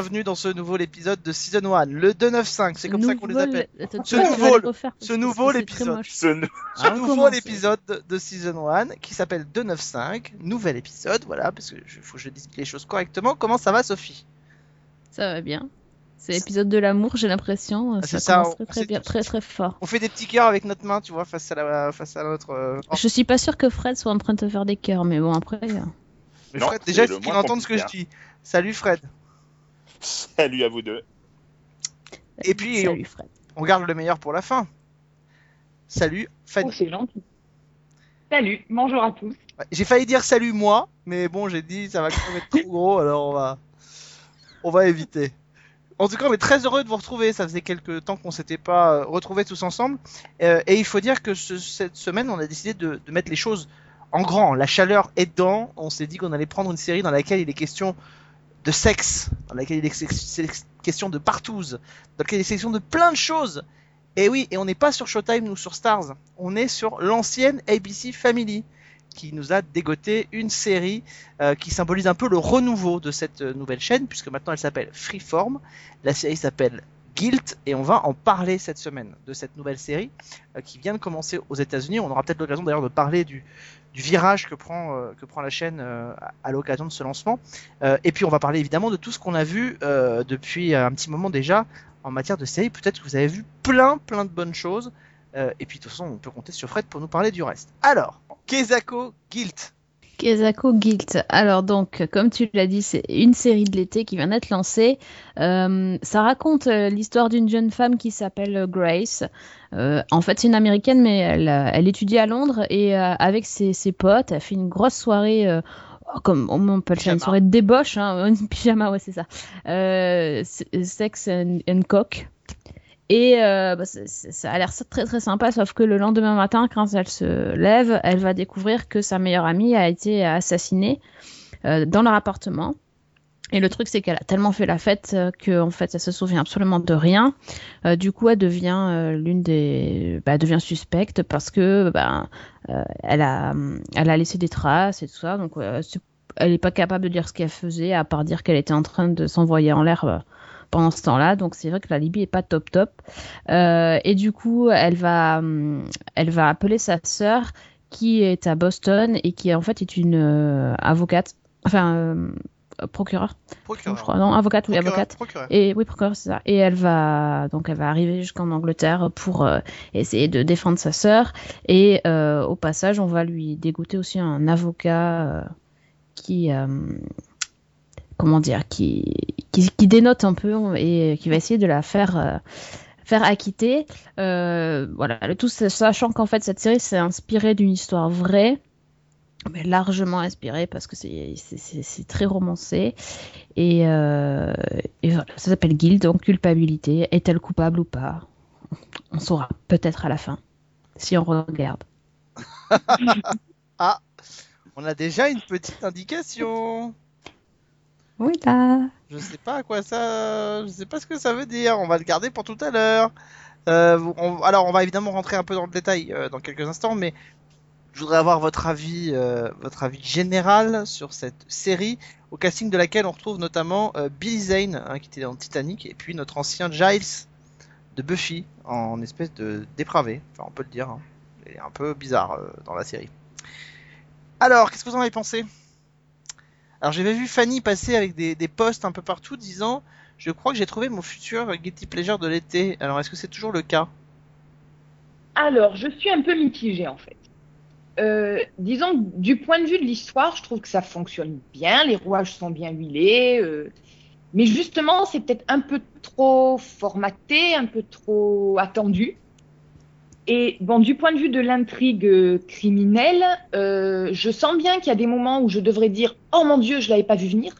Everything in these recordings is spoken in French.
Bienvenue dans ce nouveau épisode de Season 1, le 295, c'est comme ça qu'on les appelle. Attends, Ce nouveau- refaire, ce nouveau l'épisode. Ce nou- Ce Ah, nouveau comment épisode de, Season 1 qui s'appelle 295, nouvel épisode, voilà, parce que je, faut que je dise les choses correctement. Comment ça va Sophie? Ça va bien. C'est l'épisode de l'amour, j'ai l'impression. Ah, Ça c'est ça, on- très, très bien, tout. très très fort. On fait des petits cœurs avec notre main, tu vois, face à, la, face à notre... euh, oh, Je suis pas sûre que Fred soit en train de te faire des cœurs, mais bon après. euh, mais Non, Fred, déjà, il faut qu'il entende ce que je compliqué, dis. Salut Fred. Salut à vous deux. Et puis, Salut Fred. on garde le meilleur pour la fin. Salut Fanny. Oh, c'est gentil. Salut, bonjour à tous. J'ai failli dire salut moi, mais bon, j'ai dit ça va quand même être trop gros, alors on va, on va éviter. En tout cas, on est très heureux de vous retrouver. Ça faisait quelques temps qu'on s'était pas euh, retrouvés tous ensemble, Euh, et il faut dire que ce- cette semaine, on a décidé de, de mettre les choses en grand. La chaleur aidant, on s'est dit qu'on allait prendre une série dans laquelle il est question de sexe, dans laquelle il est question de partouze, dans laquelle il est question de plein de choses. Et oui, et on n'est pas sur Showtime ou sur Stars, on est sur l'ancienne ABC Family qui nous a dégoté une série euh, qui symbolise un peu le renouveau de cette euh, nouvelle chaîne, puisque maintenant elle s'appelle Freeform. La série s'appelle Guilt, et on va en parler cette semaine de cette nouvelle série euh, qui vient de commencer aux États-Unis. On aura peut-être l'occasion d'ailleurs de parler du, virage que prend, euh, que prend la chaîne euh, à- l'occasion de ce lancement. Et puis on va parler évidemment de tout ce qu'on a vu depuis un petit moment déjà en matière de série. Peut-être que vous avez vu plein, plein de bonnes choses. Et puis de toute façon, on peut compter sur Fred pour nous parler du reste. Alors, Kezako Guilt. Kezako Guilt. Alors donc, comme tu l'as dit, c'est une série de l'été qui vient d'être lancée. Euh, ça raconte euh, l'histoire d'une jeune femme qui s'appelle Grace. Euh, en fait, c'est une américaine, mais elle, elle étudie à Londres et avec ses, ses potes, elle fait une grosse soirée. euh, comme on peut le faire une soirée de débauche, hein, une pyjama, ouais, c'est ça. Euh, sex and, and cock. Et euh, bah, ça a l'air très très sympa, sauf que le lendemain matin, quand elle se lève, elle va découvrir que sa meilleure amie a été assassinée euh, dans leur appartement. Et le truc, c'est qu'elle a tellement fait la fête euh, que en fait, elle se souvient absolument de rien. Du coup, elle devient l'une des, bah, devient suspecte parce que euh, elle a, elle a laissé des traces et tout ça. Donc, elle n'est pas capable de dire ce qu'elle faisait à part dire qu'elle était en train de s'envoyer en l'air. Euh, pendant ce temps-là, donc c'est vrai que la Libye est pas top top. Euh, et du coup, elle va, hum, elle va appeler sa sœur qui est à Boston et qui en fait est une euh, avocate, enfin euh, procureur, Procureur. je crois, non avocate, oui avocate. procureur. Et oui, procureur, c'est ça. Et elle va donc elle va arriver jusqu'en Angleterre pour euh, essayer de défendre sa sœur. Et euh, au passage, on va lui dégoûter aussi un avocat euh, qui euh, comment dire, qui, qui dénote un peu et qui va essayer de la faire euh, faire acquitter. Euh, voilà, le tout sachant qu'en fait cette série s'est inspirée d'une histoire vraie mais largement inspirée parce que c'est très romancé et, euh, et voilà, ça s'appelle Guild, donc culpabilité. Est-elle coupable ou pas? On saura peut-être à la fin, si on regarde. Ah, on a déjà une petite indication. Oui, là. Je sais pas à quoi ça. Je sais pas ce que ça veut dire. On va le garder pour tout à l'heure. Euh, Alors, on va évidemment rentrer un peu dans le détail euh, dans quelques instants, mais je voudrais avoir votre avis, euh, votre avis général sur cette série, au casting de laquelle on retrouve notamment Billy Zane, hein, qui était dans Titanic, et puis notre ancien Giles de Buffy, en espèce de dépravé. Enfin, on peut le dire. hein. Il est un peu bizarre dans la série. Alors, qu'est-ce que vous en avez pensé? Alors j'avais vu Fanny passer avec des, posts un peu partout disant je crois que j'ai trouvé mon futur guilty pleasure de l'été. Alors est-ce que c'est toujours le cas? Alors, je suis un peu mitigée en fait. Euh, disons, du point de vue de l'histoire, je trouve que ça fonctionne bien, les rouages sont bien huilés, euh, mais justement, c'est peut-être un peu trop formaté, un peu trop attendu. Et bon, du point de vue de l'intrigue euh, criminelle, euh, je sens bien qu'il y a des moments où je devrais dire Oh mon Dieu, je l'avais pas vu venir.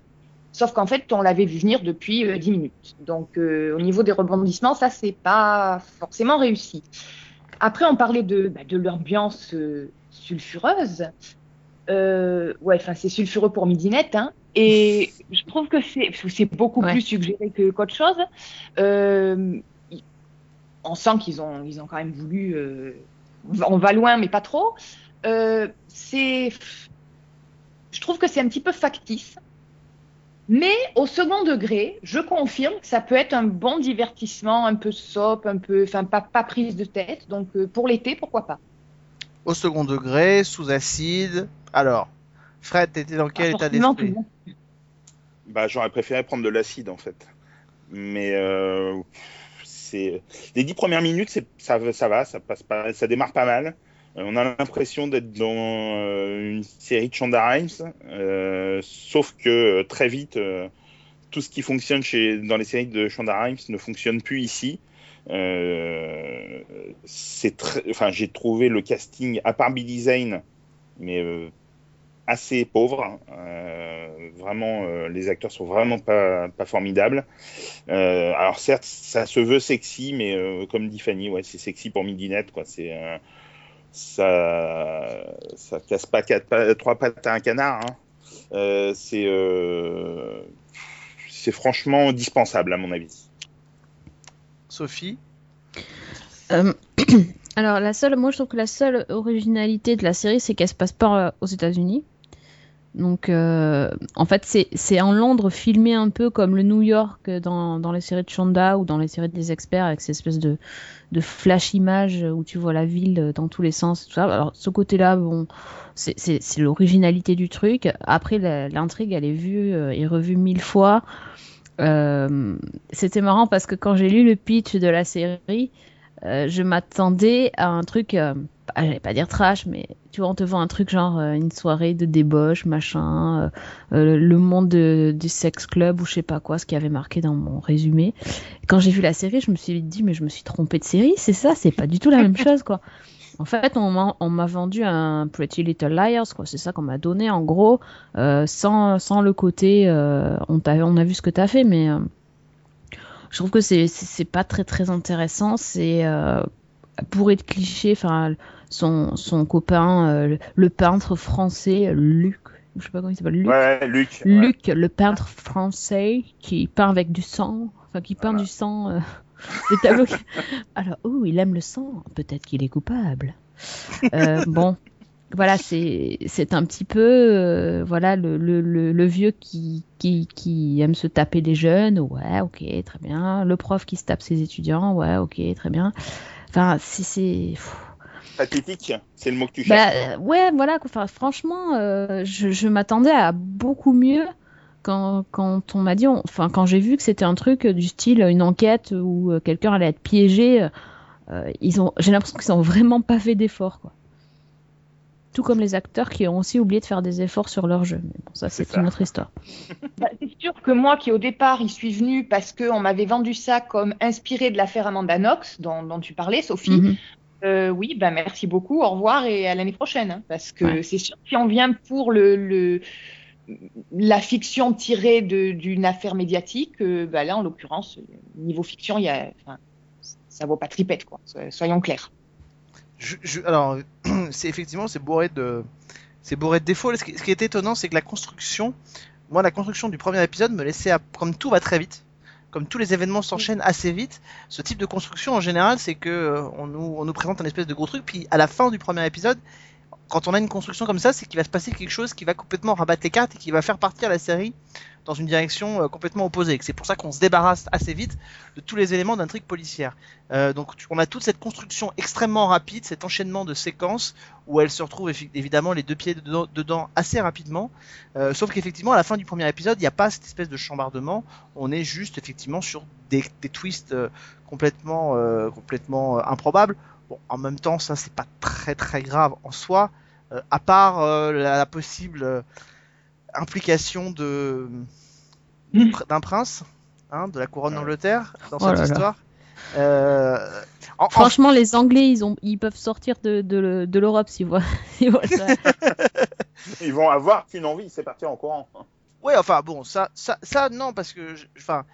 Sauf qu'en fait, on l'avait vu venir depuis euh, 10 minutes. Donc, euh, au niveau des rebondissements, ça, c'est pas forcément réussi. Après, on parlait de, bah, de l'ambiance sulfureuse. Ouais, enfin, c'est sulfureux pour midinette, hein. Et je trouve que c'est beaucoup Ouais. plus suggéré qu'autre chose. On sent qu'ils ont, ils ont quand même voulu. euh, on va loin, mais pas trop. Euh, c'est, je trouve que c'est un petit peu factice. Mais au second degré, je confirme que ça peut être un bon divertissement, un peu soap, un peu, enfin pas, pas prise de tête. Donc euh, pour l'été, pourquoi pas. Au second degré, sous acide. Alors, Fred, t'étais dans quel Pas état d'esprit. Bah, j'aurais préféré prendre de l'acide en fait. Mais euh, les dix premières minutes, ça, va- ça démarre pas mal. Euh, on a l'impression d'être dans euh, une série de Shonda Rhimes, euh, sauf que très vite, tout ce qui fonctionne chez dans les séries de Shonda Rhimes ne fonctionne plus ici. Enfin, j'ai trouvé le casting à part Billy Zane, mais assez pauvre. hein. Euh, vraiment, euh, les acteurs sont vraiment pas, pas formidables. Euh, alors certes, ça se veut sexy, mais euh, comme dit Fanny, ouais, c'est sexy pour midinette, quoi. C'est euh, ça, ça casse pas quatre trois pattes à un canard. hein. Euh, c'est euh, c'est franchement dispensable à mon avis. Sophie? Euh, Alors, la seule, moi je trouve que la seule originalité de la série, c'est qu'elle se passe pas aux États-Unis. Donc, euh, en fait, c'est en Londres filmé un peu comme le New York dans, dans les séries de Shonda ou dans les séries des experts avec ces espèces de, de flash images où tu vois la ville dans tous les sens. Tout ça. Alors, ce côté-là, bon, c'est l'originalité du truc. Après, l'intrigue, elle est vue euh, et revue mille fois. Euh, C'était marrant parce que quand j'ai lu le pitch de la série, euh, je m'attendais à un truc, bah, j'allais pas dire trash, mais tu vois, on te vend un truc genre euh, une soirée de débauche, machin, euh, euh, le monde de- du sex club ou je sais pas quoi, ce qui avait marqué dans mon résumé. Quand j'ai vu la série, je me suis dit, mais je me suis trompée de série, c'est ça, c'est pas du tout la même chose, quoi. En fait, on m'a vendu un Pretty Little Liars, quoi. C'est ça qu'on m'a donné, en gros, sans, sans le côté, on, on a vu ce que t'as fait, mais je trouve que c'est pas très très intéressant. C'est bourré de clichés. Enfin, son, son copain, euh, le, le peintre français, Luc, je sais pas comment il s'appelle, Luc. Ouais, Luc. ouais. Luc, le peintre français qui peint avec du sang, enfin qui peint Voilà. du sang, euh, des tableaux. qui- Alors, oh, il aime le sang, peut-être qu'il est coupable. Euh, bon, voilà, c'est c'est un petit peu, euh, voilà, le, le, le, le vieux qui, qui, qui aime se taper les jeunes, ouais, ok, très bien. Le prof qui se tape ses étudiants, ouais, ok, très bien. Enfin, c'est. Pathétique, c'est le mot que tu cherches. bah, euh, ouais, voilà. Enfin, franchement, euh, je, je m'attendais à beaucoup mieux quand, quand on m'a dit, on- enfin, quand j'ai vu que c'était un truc du style une enquête où euh, quelqu'un allait être piégé. euh, ils ont, j'ai l'impression qu'ils ont vraiment pas fait d'efforts, quoi. Tout comme les acteurs qui ont aussi oublié de faire des efforts sur leur jeu. Mais bon, ça, C'est une autre histoire. Bah, c'est sûr que moi, qui au départ, y suis venue parce qu'on m'avait vendu ça comme inspiré de l'affaire Amanda Knox, dont, dont tu parlais, Sophie. Mhm. Euh, oui, ben merci beaucoup, au revoir et à l'année prochaine. hein, parce que Ouais. c'est sûr, si on vient pour le, le- la fiction tirée de- d'une affaire médiatique, euh, bah là, en l'occurrence, niveau fiction, il y a, enfin, ça vaut pas tripette, quoi. so- Soyons clairs. Je- je- alors, c'est effectivement, c'est bourré de, c'est bourré de défauts. Ce qui, ce qui est étonnant, c'est que la construction, moi, la construction du premier épisode me laissait, à- comme tout va très vite, comme tous les événements s'enchaînent assez vite, ce type de construction en général, c'est que euh, on nous, on nous présente un espèce de gros truc, puis à la fin du premier épisode, quand on a une construction comme ça, c'est qu'il va se passer quelque chose qui va complètement rabattre les cartes et qui va faire partir la série dans une direction euh, complètement opposée. C'est pour ça qu'on se débarrasse assez vite de tous les éléments d'intrigue policière. Euh, donc on a toute cette construction extrêmement rapide, cet enchaînement de séquences où elle se retrouve évidemment les deux pieds dedans, assez rapidement. Euh, sauf qu'effectivement à la fin du premier épisode, il n'y a pas cette espèce de chambardement. On est juste effectivement sur des, twists complètement improbables. Bon, en même temps, ça c'est pas très très grave en soi, euh, à part euh, la, la possible euh, implication de Mm. d'un prince, hein, de la couronne d'Angleterre dans Oh cette là là. histoire. Euh, en- en- Franchement, les Anglais, ils, ont, ils peuvent sortir de, de, de l'Europe s'ils voient, s'ils voient ça. Ils vont avoir qu'une envie, c'est parti en courant. Ouais, enfin bon, ça, ça, ça non, parce que, je- enfin,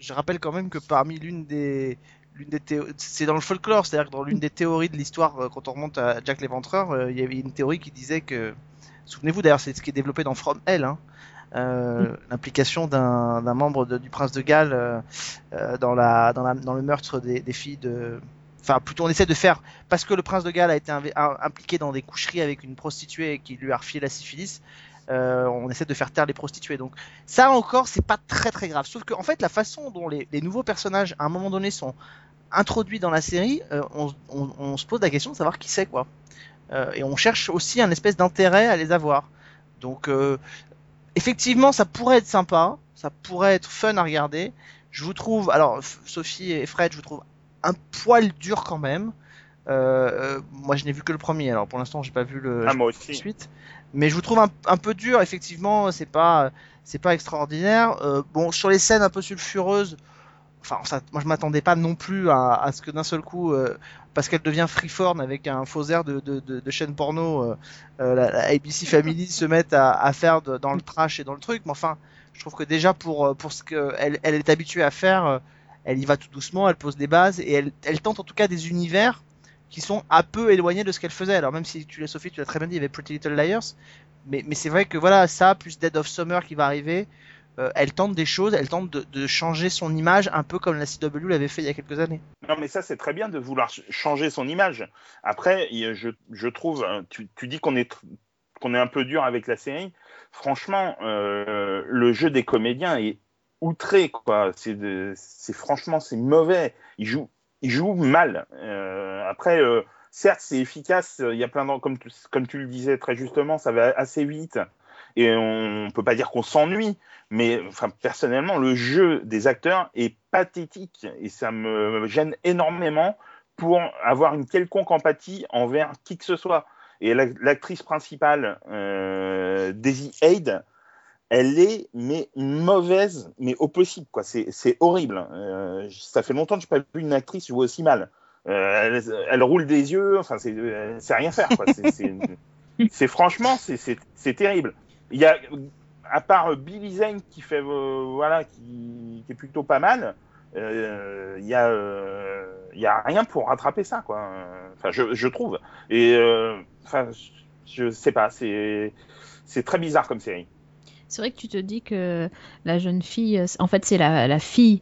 je rappelle quand même que parmi l'une des, l'une des théo- c'est dans le folklore, c'est-à-dire que dans l'une des théories de l'histoire, euh, quand on remonte à Jack l'Éventreur, euh, il y avait une théorie qui disait que, souvenez-vous d'ailleurs, c'est ce qui est développé dans From Hell, hein, euh, l'implication d'un, d'un membre de- du prince de Galles euh, dans la, dans la, dans le meurtre des, des filles de, enfin plutôt on essaie de faire parce que le prince de Galles a été inv- a- impliqué dans des coucheries avec une prostituée qui lui a refilé la syphilis. euh, on essaie de faire taire les prostituées. Donc ça encore, c'est pas très très grave. Sauf que en fait, la façon dont les, les nouveaux personnages à un moment donné sont introduits dans la série, euh, on, on- on se pose la question de savoir qui c'est quoi. Euh, et on cherche aussi un espèce d'intérêt à les avoir. Donc euh, effectivement, ça pourrait être sympa, ça pourrait être fun à regarder. Je vous trouve, alors Sophie et Fred, je vous trouve un poil dur quand même. Moi, je n'ai vu que le premier, alors pour l'instant, j'ai pas vu le Ah, moi aussi. suite. Mais je vous trouve un, un peu dur, effectivement, c'est pas, c'est pas extraordinaire. Bon, sur les scènes un peu sulfureuses, enfin, ça, moi je m'attendais pas non plus à, à ce que d'un seul coup, euh, parce qu'elle devient freeform avec un faux air de, de, de, de chaîne porno, euh, euh, la, la ABC Family se mette à, à faire de- dans le trash et dans le truc. Mais enfin, je trouve que déjà pour, euh, pour ce qu'elle elle est habituée à faire, euh, elle y va tout doucement, elle pose des bases et elle, elle tente en tout cas des univers qui sont un peu éloignés de ce qu'elle faisait. Alors même si tu l'as Sophie, tu l'as très bien dit, il y avait Pretty Little Liars, mais, mais c'est vrai que voilà, ça plus Dead of Summer qui va arriver, euh, elle tente des choses, elle tente de, de changer son image un peu comme la CW l'avait fait il y a quelques années. Non, mais ça, c'est très bien de vouloir ch- changer son image. Après, je, je trouve, hein, tu, tu dis qu'on est, est un peu dur avec la série. Franchement, euh, le jeu des comédiens est outré, quoi. C'est, de- franchement, c'est mauvais. Ils jouent, ils jouent mal. Euh, après, certes, c'est efficace. Il y a plein d'en- comme comme tu le disais très justement, ça va assez vite. Et on peut pas dire qu'on s'ennuie, mais enfin personnellement, le jeu des acteurs est pathétique et ça me gêne énormément pour avoir une quelconque empathie envers qui que ce soit. Et la- l'actrice principale, euh, Daisy Haid, elle est mais mauvaise, mais au possible quoi. C'est horrible. Euh, ça fait longtemps que je n'ai pas vu une actrice jouer aussi mal. Euh, elle, elle roule des yeux, enfin c'est rien faire quoi. C'est- franchement c'est terrible. Il y a à part Billy Zane qui fait euh, voilà qui, qui est plutôt pas mal. euh, Il y a euh, il y a rien pour rattraper ça quoi. Enfin je, je trouve et euh, enfin je sais pas c'est c'est très bizarre comme série. C'est vrai que tu te dis que la jeune fille, euh, en fait, c'est la, la fille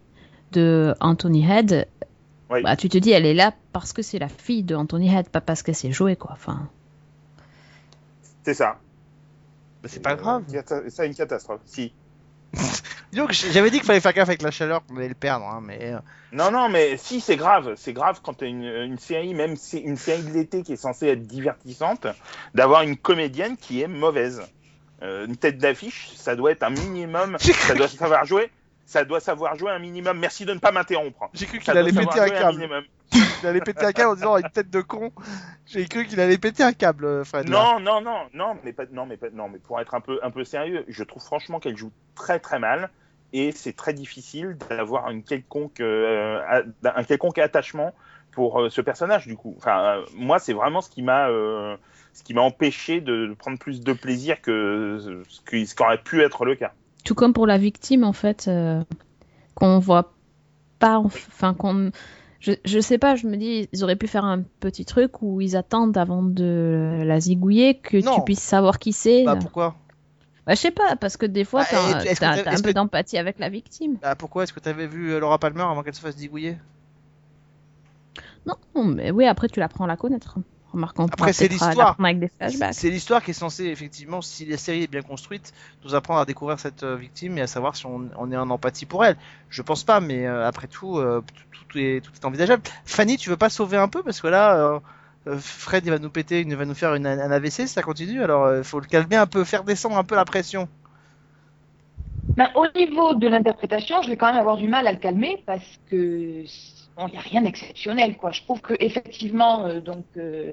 de Anthony Head. Oui. Bah, tu te dis, elle est là parce que c'est la fille de Anthony Head, pas parce qu'elle s'est jouée, quoi. Enfin, C'est ça. Bah, c'est pas grave. Euh, cata- C'est une catastrophe. Si. Donc j'avais dit qu'il fallait faire gaffe avec la chaleur qu'on allait le perdre, hein, mais euh, Non, non, mais si, c'est grave. C'est grave quand tu as une, une série, même si une série de l'été qui est censée être divertissante, d'avoir une comédienne qui est mauvaise. Euh, une tête d'affiche, ça doit être un minimum. Ça doit savoir jouer. Ça doit savoir jouer un minimum. Merci de ne pas m'interrompre. j'ai cru qu'il allait péter un câble. Il allait péter un câble en disant une tête de con. J'ai cru qu'il allait péter un câble, euh, Fred. là. Non, non, non, non, mais pas, non, mais pas, non, mais pour être un peu, un peu sérieux, je trouve franchement qu'elle joue très, très mal, et c'est très difficile d'avoir une quelconque, euh, a- un quelconque attachement pour euh, ce personnage du coup. Enfin, euh, moi, c'est vraiment ce qui m'a, euh, ce qui m'a empêché de prendre plus de plaisir que ce qui ce qui aurait pu être le cas. tout comme pour la victime, en fait, euh, qu'on voit pas, enfin, qu'on. Je, je sais pas, je me dis, ils auraient pu faire un petit truc où ils attendent avant de la zigouiller que Non. tu puisses savoir qui c'est. Bah pourquoi Bah, je sais pas, parce que des fois, Bah, t'as un peu d'empathie avec la victime. Bah pourquoi Est-ce que t'avais vu euh, Laura Palmer avant qu'elle se fasse digouiller Non, non, mais oui, après, tu l'apprends à la connaître. Après, c'est l'histoire. C'est l'histoire qui est censée, effectivement, si la série est bien construite, nous apprendre à découvrir cette euh, victime et à savoir si on, on est en empathie pour elle. Je pense pas, mais euh, après tout, euh, tout, tout est, tout est envisageable. Fanny, tu veux pas sauver un peu? Parce que là, euh, Fred, il va nous péter, il va nous faire une, un AVC si ça continue. Alors, il faut le calmer un peu, faire descendre un peu la pression. Ben, au niveau de l'interprétation, je vais quand même avoir du mal à le calmer parce que il n'y a rien d'exceptionnel. quoi. Je trouve que effectivement, euh, donc euh,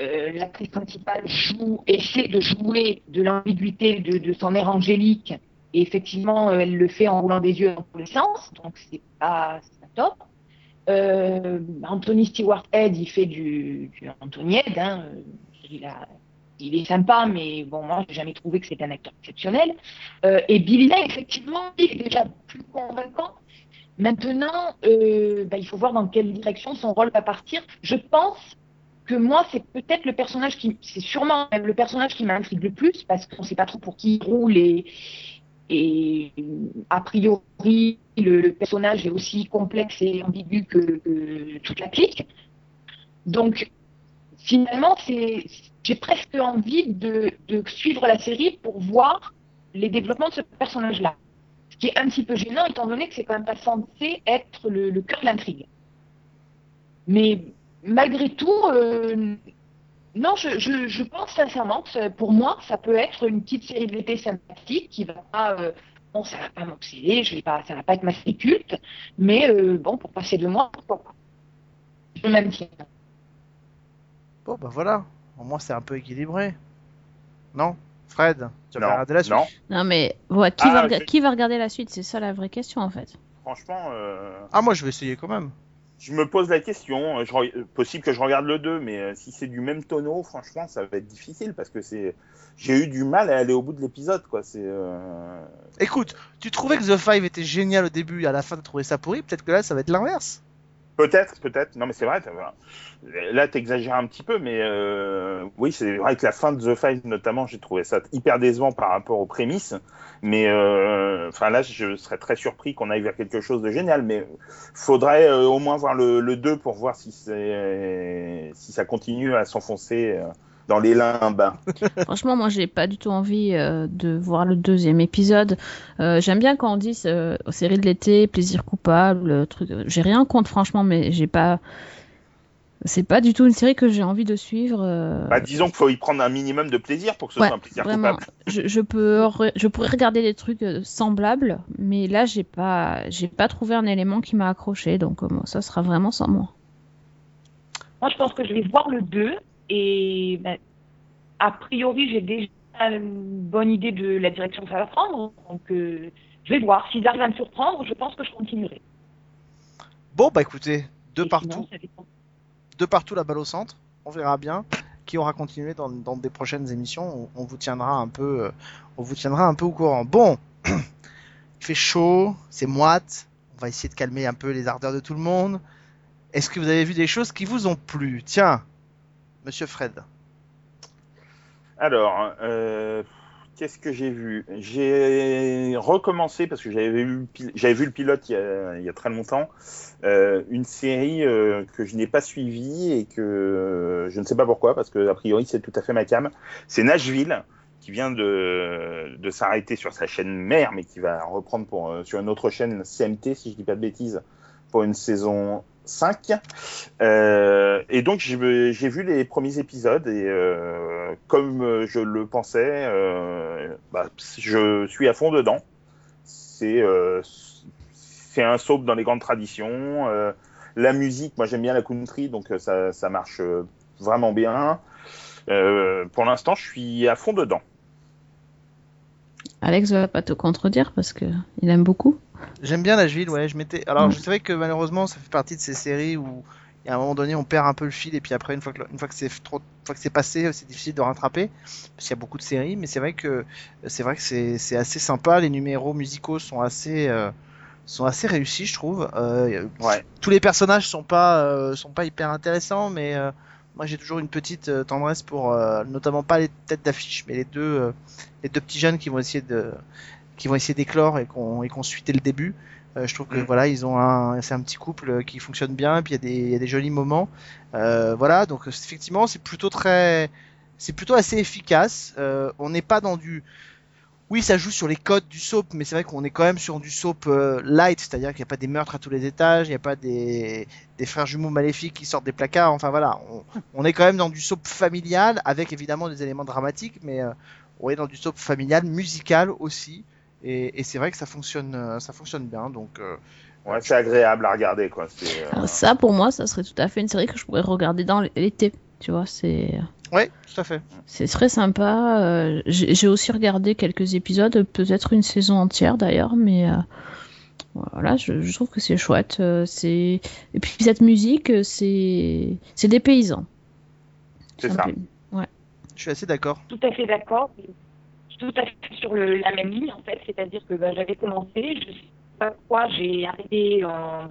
euh, l'actrice principale joue, essaie de jouer de l'ambiguïté de, son air angélique et effectivement, elle le fait en roulant des yeux dans tous les sens, donc c'est pas, pas top. Anthony Stewart Head, il fait du, Anthony Head. Hein, il, est sympa, mais bon, moi, j'ai jamais trouvé que c'était un acteur exceptionnel. Et Billy effectivement, il est déjà plus convaincant. Maintenant, euh, bah, il faut voir dans quelle direction son rôle va partir. Je pense que moi, c'est peut-être le personnage qui, c'est sûrement le personnage qui m'intrigue le plus parce qu'on ne sait pas trop pour qui il roule et, et a priori, le, personnage est aussi complexe et ambigu que, toute la clique. Donc, finalement, j'ai presque envie de suivre la série pour voir les développements de ce personnage-là. Qui est un petit peu gênant, étant donné que c'est quand même pas censé être le, cœur de l'intrigue. Mais malgré tout, euh, non, je, pense sincèrement que pour moi, ça peut être une petite série de l'été sympathique qui va pas, euh, bon, ça va pas m'obséder, je vais pas, ça va pas être ma série culte, mais euh, bon, pour passer deux mois, pourquoi pas. Je maintiens. Bon, bah voilà. Au moins, c'est un peu équilibré. Non? Fred, tu vas regarder la suite non. Non, mais ouais, qui, Ah, va, qui va regarder la suite? C'est ça la vraie question en fait. Franchement, euh, Ah, moi, je vais essayer quand même. je me pose la question. Je, re- possible que je regarde le 2, mais euh, si c'est du même tonneau, franchement, ça va être difficile parce que c'est. J'ai eu du mal à aller au bout de l'épisode, quoi. C'est. euh, Écoute, tu trouvais que The Five était génial au début et à la fin, tu trouvais ça pourri? Peut-être que là, ça va être l'inverse. Peut-être, peut-être. Non, mais c'est vrai. t'as- Là, t'exagères un petit peu, mais euh, oui, c'est vrai que la fin de The Five, notamment, j'ai trouvé ça hyper décevant par rapport aux prémices. Mais euh, enfin là, je serais très surpris qu'on aille vers quelque chose de génial. Mais faudrait euh, au moins voir le, le 2 pour voir si si ça continue à s'enfoncer euh, dans les limbes. Franchement, moi, j'ai pas du tout envie euh, de voir le deuxième épisode. Euh, J'aime bien quand on dit euh, série de l'été, plaisir coupable, truc. J'ai rien contre, franchement, mais j'ai pas. C'est pas du tout une série que j'ai envie de suivre. euh, Bah, disons qu'il faut y prendre un minimum de plaisir pour que ce Ouais, soit un plaisir vraiment. coupable. Je, je peux, re- je pourrais regarder des trucs euh, semblables, mais là, j'ai pas, j'ai pas trouvé un élément qui m'a accroché, donc euh, ça sera vraiment sans moi. Moi, je pense que je vais voir le 2 et ben, a priori, j'ai déjà une bonne idée de la direction que ça va prendre. Donc, euh, je vais voir. S'ils arrivent à me surprendre, je pense que je continuerai. Bon, bah écoutez, de Et partout, sinon, de partout la balle au centre. On verra bien qui aura continué dans, dans des prochaines émissions. On, on vous tiendra un peu, euh, on vous tiendra un peu au courant. Bon, il fait chaud, c'est moite. On va essayer de calmer un peu les ardeurs de tout le monde. Est-ce que vous avez vu des choses qui vous ont plu? Tiens, Monsieur Fred. Alors, euh, qu'est-ce que j'ai vu? J'ai recommencé parce que j'avais vu, le pilote il y a, très longtemps, euh, une série euh, que je n'ai pas suivie et que je ne sais pas pourquoi parce que a priori c'est tout à fait ma cam. C'est Nashville qui vient de, s'arrêter sur sa chaîne mère mais qui va reprendre sur une autre chaîne CMT si je dis pas de bêtises pour une saison 5. Euh, et donc j'ai vu les premiers épisodes et euh, comme euh, je le pensais, bah, je suis à fond dedans. C'est un soap dans les grandes traditions. La musique, moi j'aime bien la country, donc ça, ça marche vraiment bien. Pour l'instant, je suis à fond dedans. Alex va pas te contredire parce que il aime beaucoup. J'aime bien Nashville, ouais. Je m'étais. Alors, Mm. je savais que malheureusement, ça fait partie de ces séries où, il y a un moment donné, on perd un peu le fil et puis après, une fois que, une fois que c'est trop, une fois que c'est passé, c'est difficile de rattraper parce qu'il y a beaucoup de séries. Mais c'est vrai que, c'est vrai que c'est, c'est assez sympa. Les numéros musicaux sont assez, euh, sont assez réussis, je trouve. Euh, Ouais. tous les personnages sont pas, euh, sont pas hyper intéressants, mais euh, moi, j'ai toujours une petite euh, tendresse pour, euh, notamment pas les têtes d'affiche, mais les deux, euh, les deux petits jeunes qui vont essayer de, qui vont essayer d'éclore et qu'on, et qu'on suit dès le début. Euh, je trouve que Mm. voilà, ils ont un, c'est un petit couple qui fonctionne bien, et puis il y a des, il y a des jolis moments. Euh, voilà, donc effectivement, c'est plutôt très, c'est plutôt assez efficace. Euh, on n'est pas dans du, oui, ça joue sur les codes du soap, mais c'est vrai qu'on est quand même sur du soap euh, light, c'est-à-dire qu'il n'y a pas des meurtres à tous les étages, il n'y a pas des, des frères jumeaux maléfiques qui sortent des placards. Enfin voilà, on, on est quand même dans du soap familial, avec évidemment des éléments dramatiques, mais euh, on est dans du soap familial, musical aussi. Et, et c'est vrai que ça fonctionne, euh, ça fonctionne bien. Donc, euh, Ouais, c'est agréable à regarder, quoi. C'est, euh, Alors ça, pour moi, ça serait tout à fait une série que je pourrais regarder dans l'été. Tu vois, c'est ouais, tout à fait. c'est très sympa. Euh, J'ai j'ai aussi regardé quelques épisodes, peut-être une saison entière d'ailleurs, mais euh, voilà, je, je trouve que c'est chouette. Euh, c'est et puis cette musique, c'est c'est des paysans. c'est ça. plaît. Je suis assez d'accord. Tout à fait d'accord. Tout à fait sur le- la même ligne, en fait. C'est-à-dire que bah, j'avais commencé, je sais pas quoi, j'ai arrêté en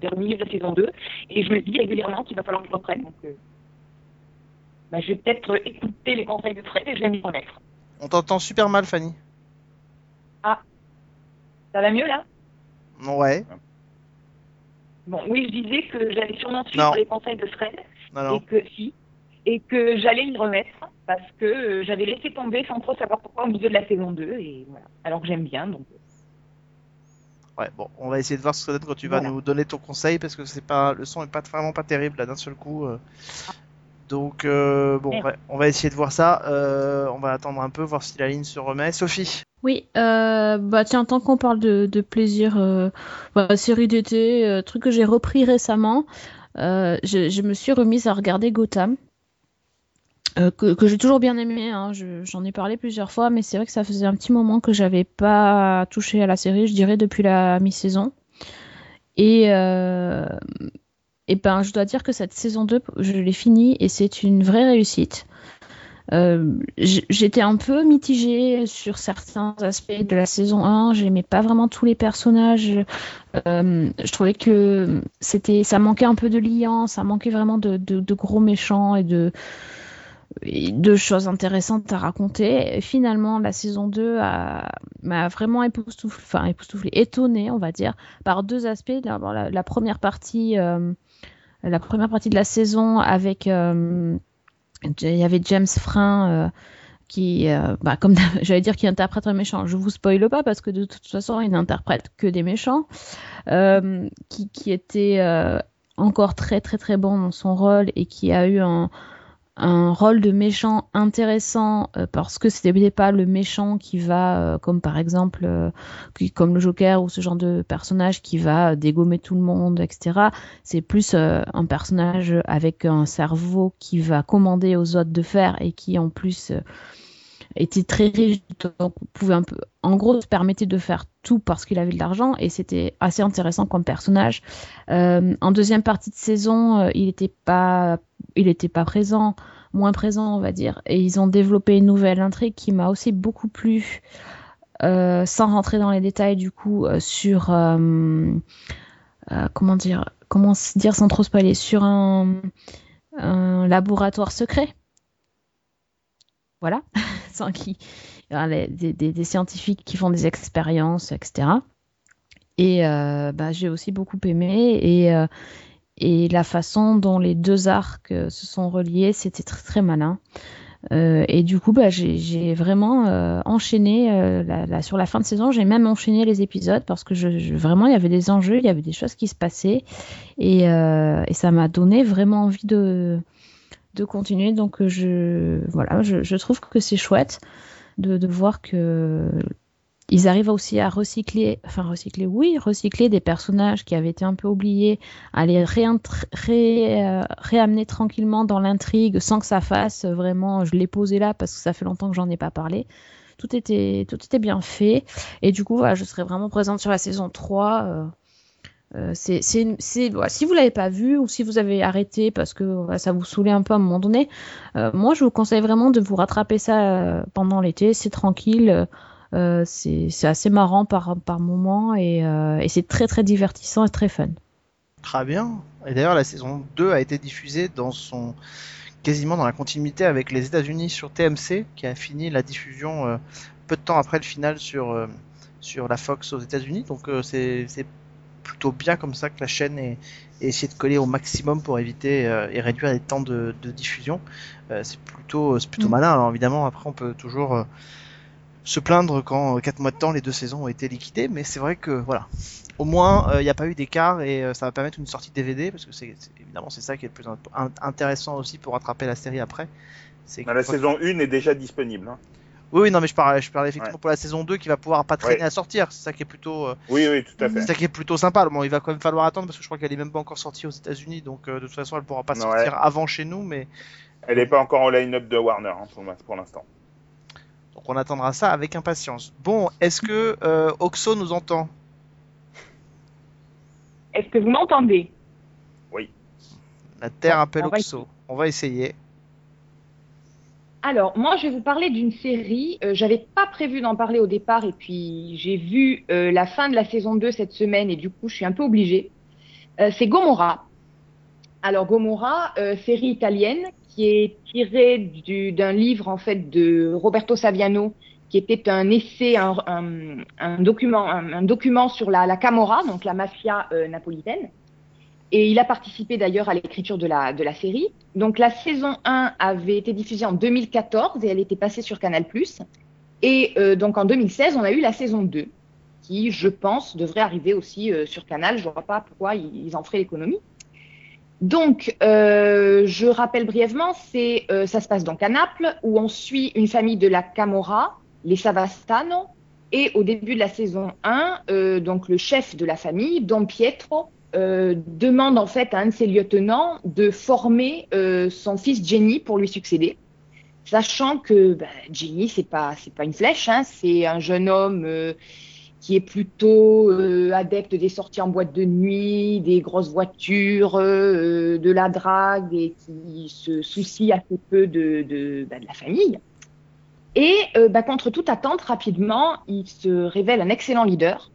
dernier de la saison 2, et je me dis régulièrement qu'il va falloir que je reprenne. Donc, euh, bah, je vais peut-être écouter les conseils de Fred et je vais m'y remettre. On t'entend super mal, Fanny. Ça va mieux, là? Ouais. Bon, oui, je disais que j'allais sûrement suivre Non. les conseils de Fred Non, et non. que si, et que j'allais m'y remettre parce que euh, j'avais laissé tomber sans trop savoir pourquoi au milieu de la saison 2 et voilà. Alors que j'aime bien donc. Ouais, bon, on va essayer de voir ce que ça donne quand tu vas Voilà. nous donner ton conseil parce que c'est pas le son est pas vraiment pas terrible là d'un seul coup. euh. Donc euh, bon, ouais, on va essayer de voir ça. Euh, on va attendre un peu voir si la ligne se remet. Sophie. Oui, euh, bah tiens, tant qu'on parle de, de plaisir, euh, bah, série d'été, euh, truc que j'ai repris récemment, euh, je, je me suis remise à regarder Gotham, euh, que, j'ai toujours bien aimé, hein, je- j'en ai parlé plusieurs fois, mais c'est vrai que ça faisait un petit moment que j'avais pas touché à la série, je dirais depuis la mi-saison. Et, euh, et ben, je dois dire que cette saison 2, je l'ai finie et c'est une vraie réussite. Euh, J'étais un peu mitigée sur certains aspects de la saison 1. J'aimais pas vraiment tous les personnages. Je trouvais que c'était, ça manquait un peu de liant, ça manquait vraiment de gros méchants et de, et de choses intéressantes à raconter. Finalement, la saison 2 a- m'a vraiment époustouflée, enfin étonnée, on va dire, par deux aspects. La, première partie, euh, la première partie de la saison avec euh, il y avait James Frein euh, qui, bah, comme j'allais dire, qui interprète un méchant. Je vous spoile pas parce que de toute façon, il n'interprète que des méchants, qui, qui était encore très très très bon dans son rôle et qui a eu un, un rôle de méchant intéressant euh, parce que c'était pas le méchant qui va, euh, comme par exemple, euh, qui- comme le Joker ou ce genre de personnage qui va dégommer tout le monde, etc. C'est plus un personnage avec un cerveau qui va commander aux autres de faire et qui en plus était très riche, donc pouvait un peu, en gros, se permettait de faire tout parce qu'il avait de l'argent et c'était assez intéressant comme personnage. En deuxième partie de saison, il n'était pas, il était pas présent, moins présent, on va dire, et ils ont développé une nouvelle intrigue qui m'a aussi beaucoup plu. euh, sans rentrer dans les détails du coup euh, sur euh, comment dire comment dire sans trop spoiler sur un, laboratoire secret. Voilà. Des, scientifiques qui font des expériences etc et bah, j'ai aussi beaucoup aimé et et la façon dont les deux arcs euh, se sont reliés c'était très très malin euh, et du coup, bah, j'ai vraiment euh, enchaîné euh, sur la fin de saison. J'ai même enchaîné les épisodes parce que vraiment, il y avait des enjeux, il y avait des choses qui se passaient et, et ça m'a donné vraiment envie de, de continuer. Donc, je, voilà, je trouve que c'est chouette de, de voir que ils arrivent aussi à recycler, enfin recycler, oui, recycler des personnages qui avaient été un peu oubliés, à les réintr- ré- euh, réamener tranquillement dans l'intrigue sans que ça fasse vraiment, je l'ai posé là parce que ça fait longtemps que j'en ai pas parlé. Tout était, tout était bien fait. Et du coup, voilà, je serai vraiment présente sur la saison 3. euh, euh, c'est, si vous l'avez pas vu ou si vous avez arrêté parce que voilà, ça vous saoulait un peu à un moment donné, euh, moi je vous conseille vraiment de vous rattraper ça euh, pendant l'été. C'est tranquille, euh, c'est, assez marrant par, par moment et, euh, et c'est très très divertissant et très fun. Très bien. Et d'ailleurs, la saison 2 a été diffusée dans son quasiment dans la continuité avec les États-Unis sur TMC, qui a fini la diffusion euh, peu de temps après le final sur euh, sur la Fox aux États-Unis. Donc c'est plutôt bien comme ça que la chaîne ait, ait essayé de coller au maximum pour éviter euh, et réduire les temps de, de diffusion. Euh, c'est plutôt plutôt Mm. malin. Alors évidemment, après on peut toujours se plaindre quand 4 mois de temps les deux saisons ont été liquidées, mais c'est vrai que voilà, au moins il n'y a pas eu d'écart et euh, ça va permettre une sortie DVD parce que c'est évidemment c'est ça qui est le plus int- in- intéressant aussi pour rattraper la série après. C'est Bah, la saison 1 est déjà disponible. hein. Oui, oui, non, mais je parlais, je parlais effectivement Ouais. pour la saison 2 qui va pouvoir pas traîner Ouais. à sortir. C'est ça qui est plutôt, euh, Oui, oui, tout à fait. c'est ça qui est plutôt sympa. Bon, il va quand même falloir attendre parce que je crois qu'elle est même pas encore sortie aux États-Unis, donc euh, de toute façon elle pourra pas Ouais. sortir avant chez nous, mais Elle n'est pas encore au line-up de Warner hein, pour, pour l'instant. Donc on attendra ça avec impatience. Bon, est-ce que euh, Oxo nous entend? Est-ce que vous m'entendez? La Terre appelle on va Oxo. On va essayer. Alors, moi, je vais vous parler d'une série. Euh, J'avais pas prévu d'en parler au départ, et puis j'ai vu euh, la fin de la saison 2 cette semaine, et du coup, je suis un peu obligée. Euh, c'est Gomorra. Alors, Gomorra, euh, série italienne qui est tirée du- d'un livre, en fait, de Roberto Saviano, qui était un essai, un, document, un, document sur la, Camorra, donc la mafia euh, napolitaine. Et il a participé d'ailleurs à l'écriture de la, série. Donc la saison 1 avait été diffusée en 2014 et elle était passée sur Canal+. Et euh, donc en 2016, on a eu la saison 2 qui, je pense, devrait arriver aussi sur Canal. Je vois pas pourquoi ils en feraient l'économie. Donc, euh, je rappelle brièvement, c'est euh, ça se passe donc à Naples où on suit une famille de la Camorra, les Savastano, et au début de la saison 1, euh, donc le chef de la famille, Don Pietro, euh, demande en fait à un de ses lieutenants de former euh, son fils Jenny pour lui succéder, sachant que ben, Jenny c'est pas c'est pas une flèche, hein, c'est un jeune homme euh, qui est plutôt euh, adepte des sorties en boîte de nuit, des grosses voitures, euh, de la drague et qui se soucie assez peu de, de, bah, de la famille. Et euh, bah, contre toute attente, rapidement, il se révèle un excellent leader.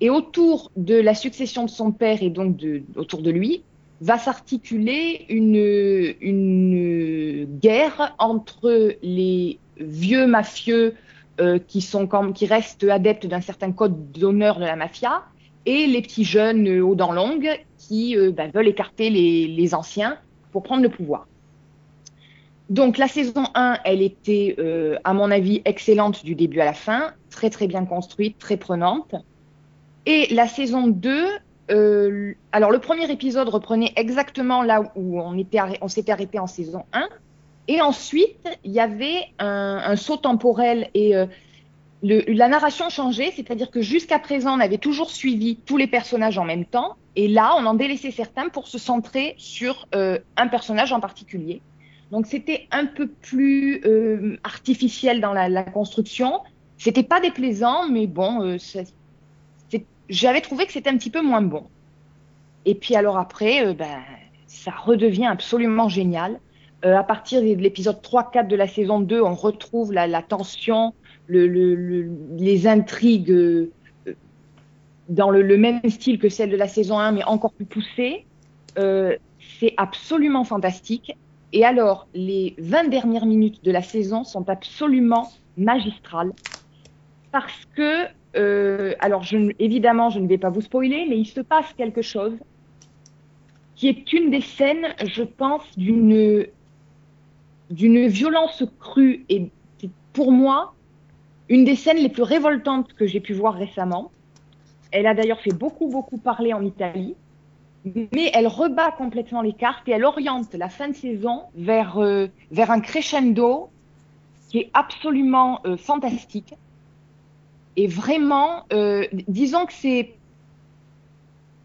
Et autour de la succession de son père et donc de, autour de lui, va s'articuler une, une guerre entre les vieux mafieux euh, qui sont qui restent adeptes d'un certain code d'honneur de la mafia et les petits jeunes euh, aux dents longues qui euh, bah, veulent écarter les, les anciens pour prendre le pouvoir. Donc la saison 1, elle était, à mon avis, excellente du début à la fin, très très bien construite, très prenante. Et la saison 2, euh, alors le premier épisode reprenait exactement là où on on s'était arrêté en saison 1. Et ensuite, il y avait un, un saut temporel et euh, le, la narration changeait, c'est-à-dire que jusqu'à présent, on avait toujours suivi tous les personnages en même temps. Et là, on en délaissait certains pour se centrer sur euh, un personnage en particulier. Donc c'était un peu plus euh, artificiel dans la, la construction. C'était pas déplaisant, mais bon, euh, j'avais trouvé que c'était un petit peu moins bon. Et puis alors après, euh, ben, ça redevient absolument génial. Euh, à partir de l'épisode 3-4 de la saison 2, on retrouve la, tension, le, le, le- les intrigues euh, dans le, même style que celle de la saison 1, mais encore plus poussées. Euh, c'est absolument fantastique. Et alors, les 20 dernières minutes de la saison sont absolument magistrales parce que, alors évidemment, je ne vais pas vous spoiler, mais il se passe quelque chose qui est une des scènes, je pense, d'une d'une violence crue et pour moi une des scènes les plus révoltantes que j'ai pu voir récemment. Elle a d'ailleurs fait beaucoup beaucoup parler en Italie mais elle rebat complètement les cartes et elle oriente la fin de saison vers, euh, vers un crescendo qui est absolument euh, fantastique. Et vraiment, euh, disons que c'est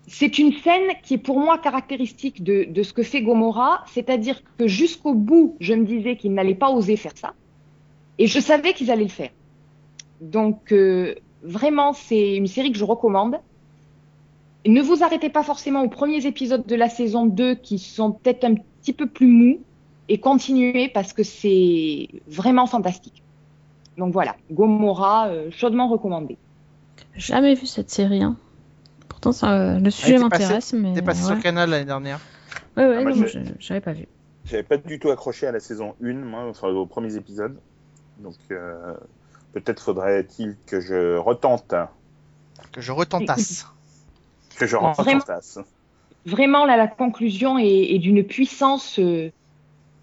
c'est une scène qui est pour moi caractéristique de, ce que fait Gomorrah, c'est-à-dire que jusqu'au bout, je me disais qu'ils n'allaient pas oser faire ça, et je savais qu'ils allaient le faire. Donc euh, vraiment, c'est une série que je recommande. Ne vous arrêtez pas forcément aux premiers épisodes de la saison 2 qui sont peut-être un petit peu plus mous et continuez parce que c'est vraiment fantastique. Donc voilà, Gomorrah, euh, chaudement recommandé. Jamais vu cette série. Hein. Pourtant, ça, euh, le sujet m'intéresse, mais. T'es passé ouais. sur Canal l'année dernière. Ouais, ouais, Ah, je- j'avais pas vu. J'avais pas du tout accroché à la saison 1, moi, enfin aux premiers épisodes. Donc euh, peut-être faudrait-il que je retente, Que je retentasse. que je Vraiment. retentasse. Vraiment, là, la conclusion est, est d'une puissance. euh,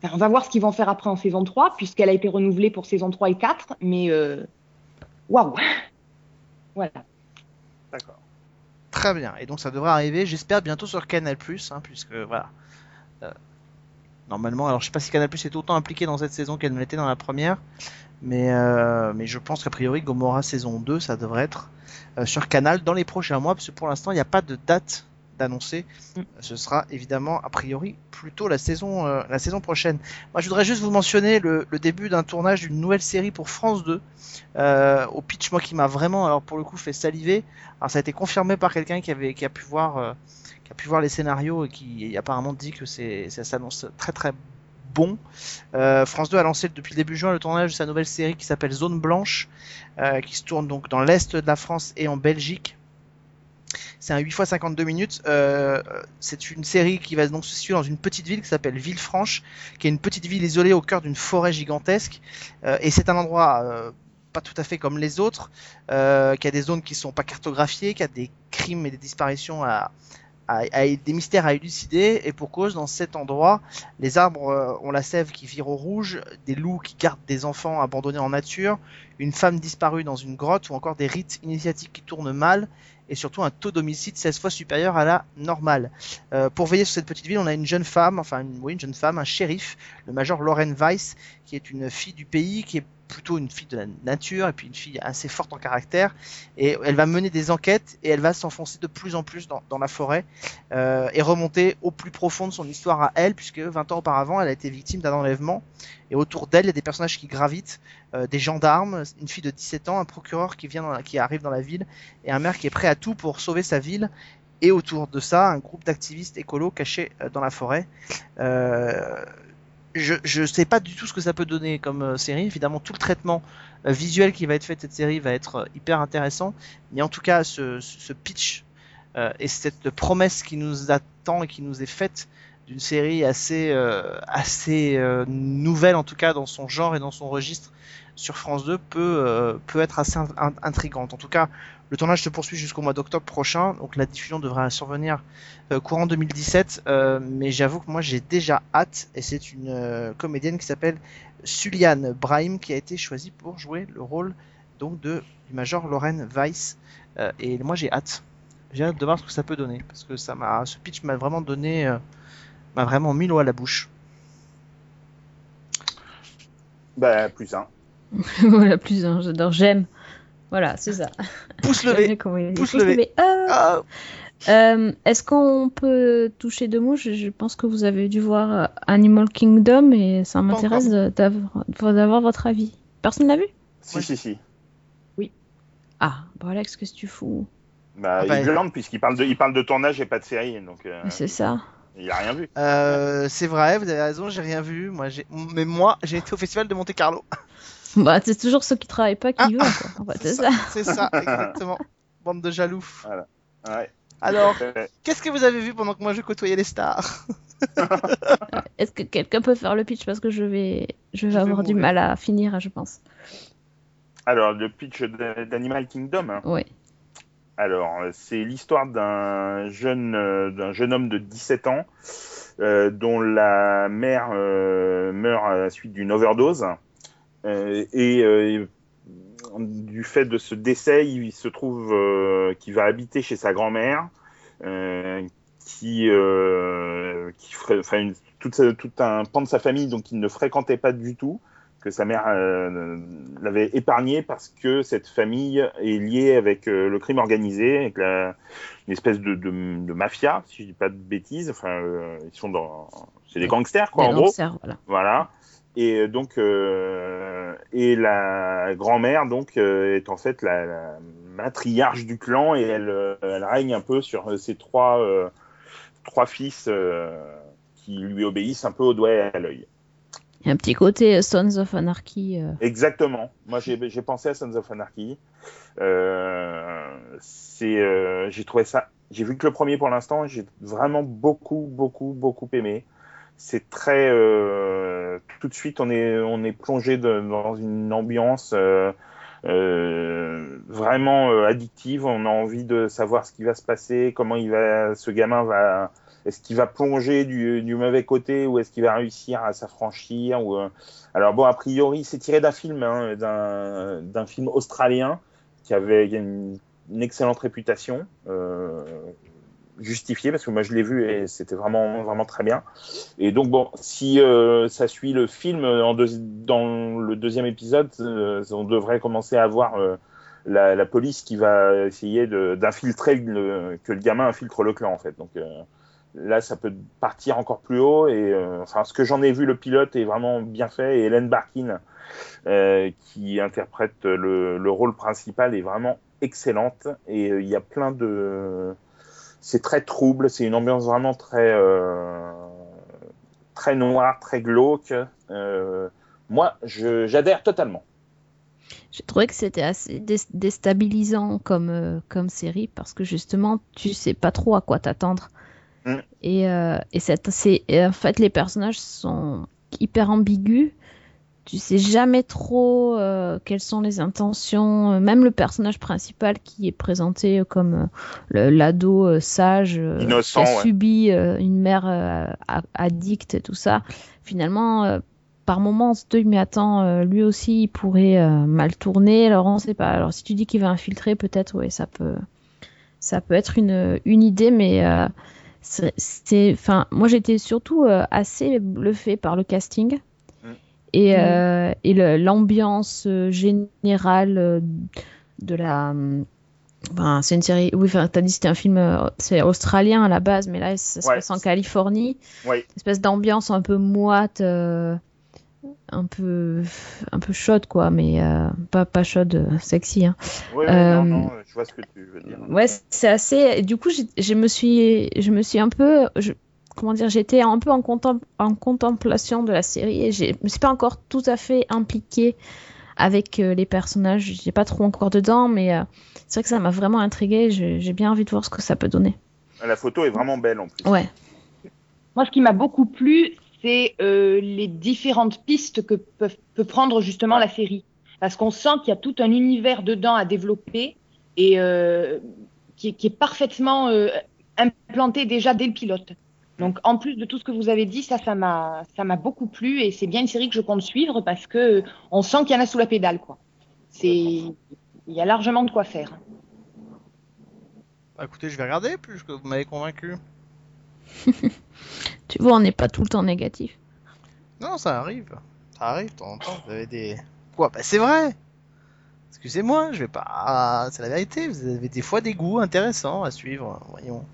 enfin, on va voir ce qu'ils vont faire après en saison 3, puisqu'elle a été renouvelée pour saison 3 et 4, mais waouh! Voilà. D'accord. Bien. Et donc ça devrait arriver, j'espère, bientôt sur Canal+, hein, puisque voilà. Euh, normalement, alors je sais pas si Canal+ est autant impliqué dans cette saison qu'elle ne l'était dans la première, mais, euh, mais je pense qu'a priori Gomorrah saison 2, ça devrait être euh, sur Canal dans les prochains mois, parce pour l'instant, il n'y a pas de date d'annoncer. Mm. Ce sera évidemment, a priori, plutôt la saison, euh, la saison prochaine. Moi, je voudrais juste vous mentionner le, le début d'un tournage d'une nouvelle série pour France 2, euh, au pitch, moi, qui m'a vraiment, alors pour le coup, fait saliver. Alors ça a été confirmé par quelqu'un qui avait qui a pu voir euh, qui a pu voir les scénarios et qui apparemment dit que c'est ça s'annonce très très bon. Euh, France 2 a lancé depuis le début juin le tournage de sa nouvelle série qui s'appelle Zone Blanche, euh, qui se tourne donc dans l'est de la France et en Belgique. C'est un 8 x 52 minutes. Euh, c'est une série qui va donc se situer dans une petite ville qui s'appelle Villefranche, qui est une petite ville isolée au cœur d'une forêt gigantesque. Euh, et c'est un endroit euh, pas tout à fait comme les autres, qui a des zones qui sont pas cartographiées, qui a des crimes et des disparitions à, des mystères à élucider et pour cause dans cet endroit les arbres euh, ont la sève qui vire au rouge, des loups qui gardent des enfants abandonnés en nature, une femme disparue dans une grotte ou encore des rites initiatiques qui tournent mal et surtout un taux d'homicide 16 fois supérieur à la normale. Euh, pour veiller sur cette petite ville, on a une jeune femme, enfin une, oui, une jeune femme, un shérif, le major Lauren Weiss, qui est une fille du pays, qui est plutôt une fille de la nature et puis une fille assez forte en caractère. Et elle va mener des enquêtes et elle va s'enfoncer de plus en plus dans, la forêt euh, et remonter au plus profond de son histoire à elle puisque 20 ans auparavant elle a été victime d'un enlèvement. Et autour d'elle il y a des personnages qui gravitent euh, des gendarmes une fille de 17 ans un procureur qui vient qui arrive dans la ville et un maire qui est prêt à tout pour sauver sa ville. Et autour de ça un groupe d'activistes écolos cachés euh, dans la forêt je je sais pas du tout ce que ça peut donner comme euh, série. Évidemment, tout le traitement euh, visuel qui va être fait de cette série va être euh, hyper intéressant. Mais en tout cas, ce, ce pitch euh, et cette promesse qui nous attend et qui nous est faite d'une série assez euh, assez euh, nouvelle en tout cas dans son genre et dans son registre sur France 2 peut peut être assez in- in- intrigante. En tout cas, le tournage se poursuit jusqu'au mois d'octobre prochain, donc la diffusion devrait survenir euh, courant 2017. euh, mais j'avoue que moi j'ai déjà hâte et c'est une euh, comédienne qui s'appelle Suliane Brahim qui a été choisie pour jouer le rôle donc de du major Lauren Weiss. Euh, et moi j'ai hâte. J'ai hâte de voir ce que ça peut donner parce que ça m'a ce pitch m'a vraiment donné euh, m'a vraiment mis l'eau à la bouche. Bah, plus un. voilà, plus un, j'adore, j'aime. Voilà, c'est ça. Pouce levé. Pouce levé. Euh, Est-ce qu'on peut toucher deux mots? Je, je pense que vous avez dû voir euh, Animal Kingdom et ça m'intéresse d'avoir votre avis. Personne l'a vu? Si, Ouais. si, si. Ah, bon Alex, qu'est-ce que tu fous? Bah, Ah bah, il glande puisqu'il parle de, il parle de tournage et pas de série, donc euh, C'est ça. il a rien vu. euh, c'est vrai, vous avez raison, j'ai rien vu. Moi, mais moi, j'ai été au festival de Monte Carlo. Bah, c'est toujours ceux qui travaillent pas qui Ah, y vont, quoi. En fait, c'est ça. C'est ça, exactement. Bande de jaloux. Ouais. Alors, qu'est-ce que vous avez vu pendant que moi je côtoyais les stars Est-ce que quelqu'un peut faire le pitch parce que je vais, je vais Je vais avoir du mal à finir, je pense. Alors, le pitch d'Animal Kingdom. hein. Oui. Alors, c'est l'histoire d'un jeune, d'un jeune homme de 17 ans euh, dont la mère euh, meurt à la suite d'une overdose. Euh, et euh, du fait de ce décès, il se trouve euh, qu'il va habiter chez sa grand-mère, qui, qui ferait, enfin, une- tout, un pan de sa famille donc il ne fréquentait pas du tout, que sa mère euh, l'avait épargné parce que cette famille est liée avec euh, le crime organisé, avec la, une espèce de, de, de mafia, si je dis pas de bêtises. Enfin, euh, ils sont dans, c'est des gangsters quoi, Des en gros. voilà. Voilà. Et euh, donc, euh, et la grand-mère donc euh, est en fait la, la matriarche du clan et elle, elle règne un peu sur ses trois euh, trois fils qui lui obéissent un peu au doigt et à l'œil. Il y a un petit côté Sons of Anarchy. Exactement. Moi, j'ai pensé à Sons of Anarchy. C'est, j'ai trouvé ça. J'ai vu que le premier pour l'instant. J'ai vraiment beaucoup, beaucoup, beaucoup aimé. C'est très. euh, tout de suite, on est, on est plongé dans une ambiance euh, euh, vraiment euh, addictive. On a envie de savoir ce qui va se passer, comment il va, ce gamin va. Est-ce qu'il va plonger du, du mauvais côté ou est-ce qu'il va réussir à s'affranchir ou, euh, alors bon, a priori, c'est tiré d'un film, hein, d'un d'un film australien qui avait une, une excellente réputation, euh, justifiée parce que moi je l'ai vu et c'était vraiment vraiment très bien. Et donc bon, si euh, ça suit le film en deux- dans le deuxième épisode, euh, on devrait commencer à voir euh, la, police qui va essayer d'infiltrer que le gamin infiltre le clan en fait. Donc euh, là, ça peut partir encore plus haut. Et euh, enfin, ce que j'en ai vu, le pilote est vraiment bien fait. Et Hélène Barkin, euh, qui interprète le, le rôle principal, est vraiment excellente. Et euh, il y a plein de. C'est très trouble. C'est une ambiance vraiment très euh, très noire, très glauque. Euh, moi, j'adhère totalement. J'ai trouvé que c'était assez dé- déstabilisant comme, euh, comme série parce que justement, tu sais pas trop à quoi t'attendre. Mm. Et, et en fait, les personnages sont hyper ambigus. Tu sais jamais trop euh, quelles sont les intentions. Euh, Même le personnage principal qui est présenté comme euh, l'ado euh, sage Innocent, qui a ouais. subi une mère addicte et tout ça. Finalement, par moments, on se dit mais attends, lui aussi il pourrait mal tourner. Alors on sait pas. Alors si tu dis qu'il va infiltrer, peut-être ouais, ça peut, ça peut être une une idée, mais c'est, c'est- enfin, moi j'étais surtout assez bluffée par le casting. Et, Mm. euh, et l'ambiance euh, générale euh, de la. Enfin, c'est une série. Oui, enfin, t'as dit que c'était un film. c'est australien à la base, mais là, ça se Ouais. passe en Californie. Une espèce d'ambiance un peu moite, euh, un peu, un peu chaude, quoi, mais euh, pas, pas chaude, sexy. Hein. Ouais, ouais, Euh, non, non, je vois ce que tu veux dire. Ouais, c'est assez. Du coup, je me suis, je me suis un peu, je- comment dire, j'étais un peu en, contem- en contemplation de la série et je me suis pas encore tout à fait impliquée avec euh, les personnages. J'ai pas trop encore dedans, mais euh, c'est vrai que ça m'a vraiment intriguée. J'ai j'ai bien envie de voir ce que ça peut donner. La photo est vraiment belle en plus. Ouais. Moi, ce qui m'a beaucoup plu, c'est euh, les différentes pistes que peut, peut prendre justement la série. Parce qu'on sent qu'il y a tout un univers dedans à développer et euh, qui, est- qui est parfaitement euh, implanté déjà dès le pilote. Donc, en plus de tout ce que vous avez dit, ça, ça m'a, ça m'a beaucoup plu et c'est bien une série que je compte suivre parce que on sent qu'il y en a sous la pédale, quoi. C'est, il y a largement de quoi faire. Bah, écoutez, je vais regarder puisque vous m'avez convaincu. Tu vois, on n'est pas tout le temps négatif. Non, ça arrive. Ça arrive, de temps en temps. Vous avez des. Quoi? Bah, c'est vrai Excusez-moi, je vais pas. C'est la vérité, vous avez des fois des goûts intéressants à suivre, voyons.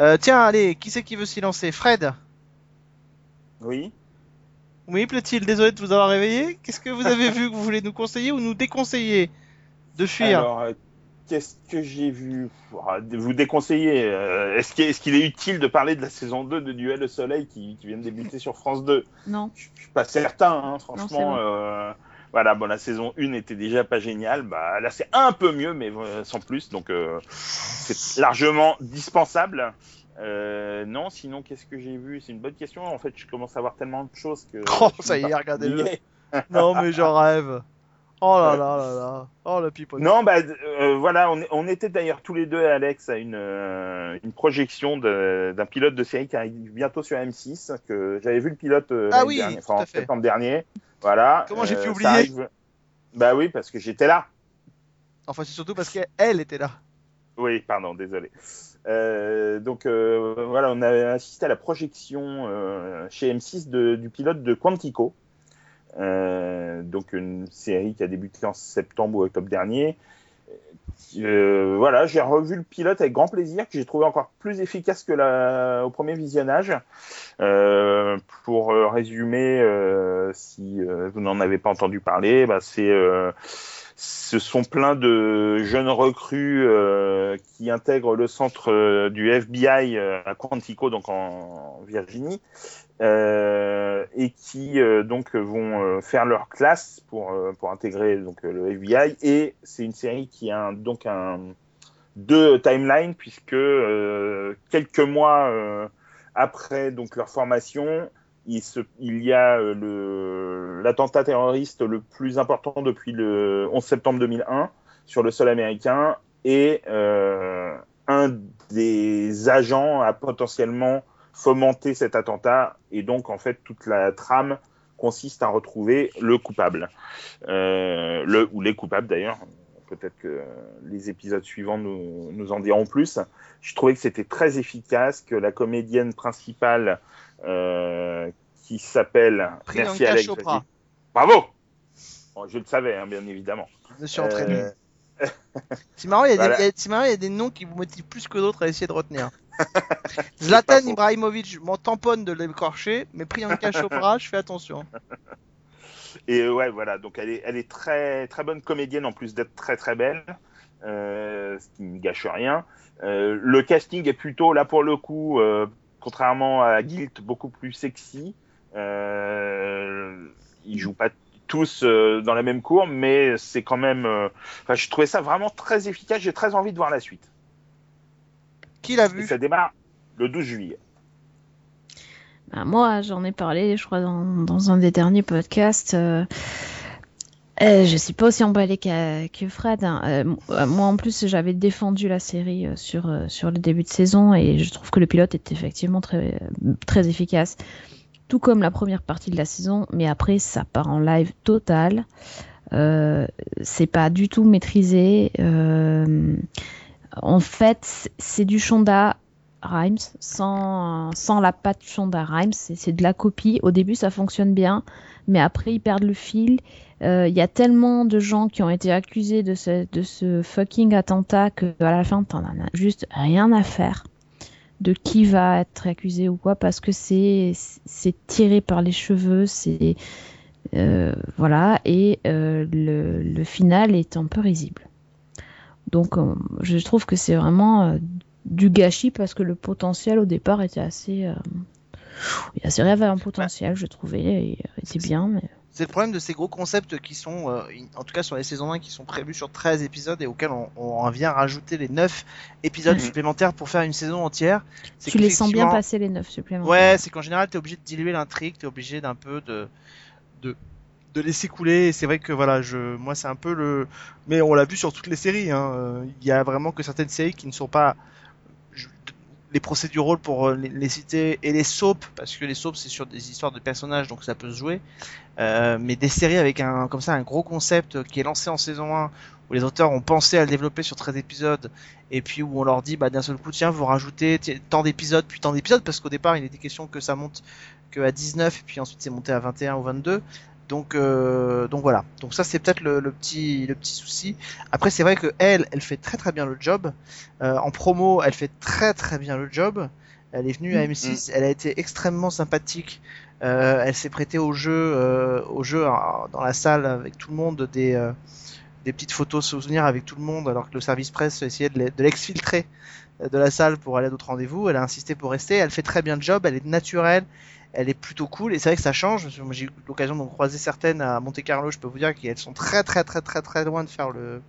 Euh, tiens, allez, qui c'est qui veut s'y lancer? Fred? Oui. Oui, plaît-il Désolé de vous avoir réveillé. Qu'est-ce que vous avez vu que vous voulez nous conseiller ou nous déconseiller de fuir? Alors, euh, qu'est-ce que j'ai vu? Ah, Vous déconseiller. euh, Est-ce qu'il est, qu'il est utile de parler de la saison 2 de Duel au Soleil qui, qui vient de débuter sur France 2 Non. Je suis pas certain, hein, franchement. Voilà, bon, la saison 1 était déjà pas géniale. Bah, là, c'est un peu mieux, mais euh, sans plus. Donc, euh, c'est largement dispensable. Euh, non, sinon, qu'est-ce que j'ai vu? C'est une bonne question. En fait, je commence à voir tellement de choses que. Oh, ça y est, regardez-le. Non, mais j'en rêve. Oh là là là là. Oh le pipote. Non, bah euh, voilà, on, était d'ailleurs tous les deux, Alex, à une, euh, une projection d'un pilote de série qui arrive bientôt sur M6. Que j'avais vu le pilote euh, Ah oui, dernière, enfin, en septembre dernier. Voilà. Comment j'ai pu ça oublier arrive- Bah oui, parce que j'étais là. Enfin, c'est surtout parce qu'elle était là. Oui, pardon, désolé. Euh, donc euh, voilà, on a assisté à la projection euh, chez M6 de- du pilote de Quantico. Euh, donc une série qui a débuté en septembre ou octobre dernier. Euh, voilà, j'ai revu le pilote avec grand plaisir, que j'ai trouvé encore plus efficace que la, au premier visionnage. Euh, pour euh, résumer, euh, si euh, vous n'en avez pas entendu parler, bah, c'est ce sont plein de jeunes recrues qui intègrent le centre du FBI à Quantico, donc en Virginie, euh, et qui euh, donc vont euh, faire leur classe pour pour intégrer donc le FBI. Et c'est une série qui a donc un deux timelines puisque quelques mois après donc leur formation, il, se, il y a l'attentat terroriste le plus important depuis le 11 septembre 2001 sur le sol américain et un des agents a potentiellement fomenté cet attentat et donc en fait toute la trame consiste à retrouver le coupable. Euh, le ou les coupables d'ailleurs. Peut-être que les épisodes suivants nous, nous en diront plus. Je trouvais que c'était très efficace que la comédienne principale euh, qui s'appelle merci Alex bravo! Bon, je le savais hein, bien évidemment. Je me suis entraîné. Euh, marrant, il Voilà. c'est marrant, il y a des noms qui vous motivent plus que d'autres à essayer de retenir. Zlatan. Ibrahimovic, je m'en tamponne de l'écorcher, mais Priyanka Chopra, je fais attention. Et euh, ouais, voilà, donc elle est, elle est très, très bonne comédienne en plus d'être très très belle, euh, ce qui ne gâche rien. Euh, le casting est plutôt là pour le coup, euh, contrairement à Guilt, beaucoup plus sexy. Ils jouent pas tous dans la même cour, mais c'est quand même. Enfin, je trouvais ça vraiment très efficace. J'ai très envie de voir la suite. Qui l'a vu ça démarre le 12 juillet. Ah, Moi, j'en ai parlé, je crois, dans, dans un des derniers podcasts. Euh, euh, je suis pas aussi emballée qu'à- que Fred. hein. Euh, euh, moi, en plus, j'avais défendu la série euh, sur, sur le début de saison et je trouve que le pilote est effectivement très, très efficace. Tout comme la première partie de la saison, mais après, ça part en live total. Euh, c'est pas du tout maîtrisé. Euh, en fait, c'est- du Shonda Rhimes sans, sans la patte Shonda Rhimes. C'est de la copie. Au début, ça fonctionne bien, mais après, ils perdent le fil. Euh, Il y a tellement de gens qui ont été accusés de ce, de ce fucking attentat que à la fin, t'en as juste rien à faire de qui va être accusé ou quoi parce que c'est c'est tiré par les cheveux, c'est euh, voilà et euh, le, le final est un peu risible. Donc euh, je trouve que c'est vraiment euh, du gâchis parce que le potentiel au départ était assez euh, il y avait un potentiel, je trouvais, euh, était bien. Mais... C'est le problème de ces gros concepts qui sont, euh, en tout cas sur les saisons 1, qui sont prévus sur 13 épisodes et auxquels on, on vient rajouter les 9 épisodes Mhm. supplémentaires pour faire une saison entière. Tu les sens bien passer les neuf supplémentaires. Ouais, c'est qu'en général, t'es obligé de diluer l'intrigue, t'es obligé d'un peu de, de, de laisser couler. C'est vrai que voilà, je, moi, c'est un peu le, mais on l'a vu sur toutes les séries. hein, Il y a vraiment que certaines séries qui ne sont pas les procédurales pour euh, les, citer et les soaps parce que les soaps c'est sur des histoires de personnages donc ça peut se jouer. Euh, mais des séries avec un comme ça un gros concept qui est lancé en saison 1 où les auteurs ont pensé à le développer sur 13 épisodes et puis où on leur dit bah d'un seul coup tiens vous rajoutez tant d'épisodes puis tant d'épisodes parce qu'au départ il était question que ça monte que à 19 et puis ensuite c'est monté à 21 ou 22 donc euh, donc voilà. Donc ça c'est peut-être le, le petit le petit souci. Après c'est vrai que elle elle fait très très bien le job. Euh, en promo elle fait très très bien le job. Elle est venue à M6 elle a été extrêmement sympathique. Euh, elle s'est prêtée au jeu au jeu euh, dans la salle avec tout le monde des des petites photos souvenirs avec tout le monde alors que le service presse essayait de l'e- de l'exfiltrer de la salle pour aller à d'autres rendez-vous. Elle a insisté pour rester. Elle fait très bien le job. Elle est naturelle. Elle est plutôt cool. Et c'est vrai que ça change. J'ai eu l'occasion d'en croiser certaines à Monte Carlo. Je peux vous dire qu'elles sont très très très très très loin de faire le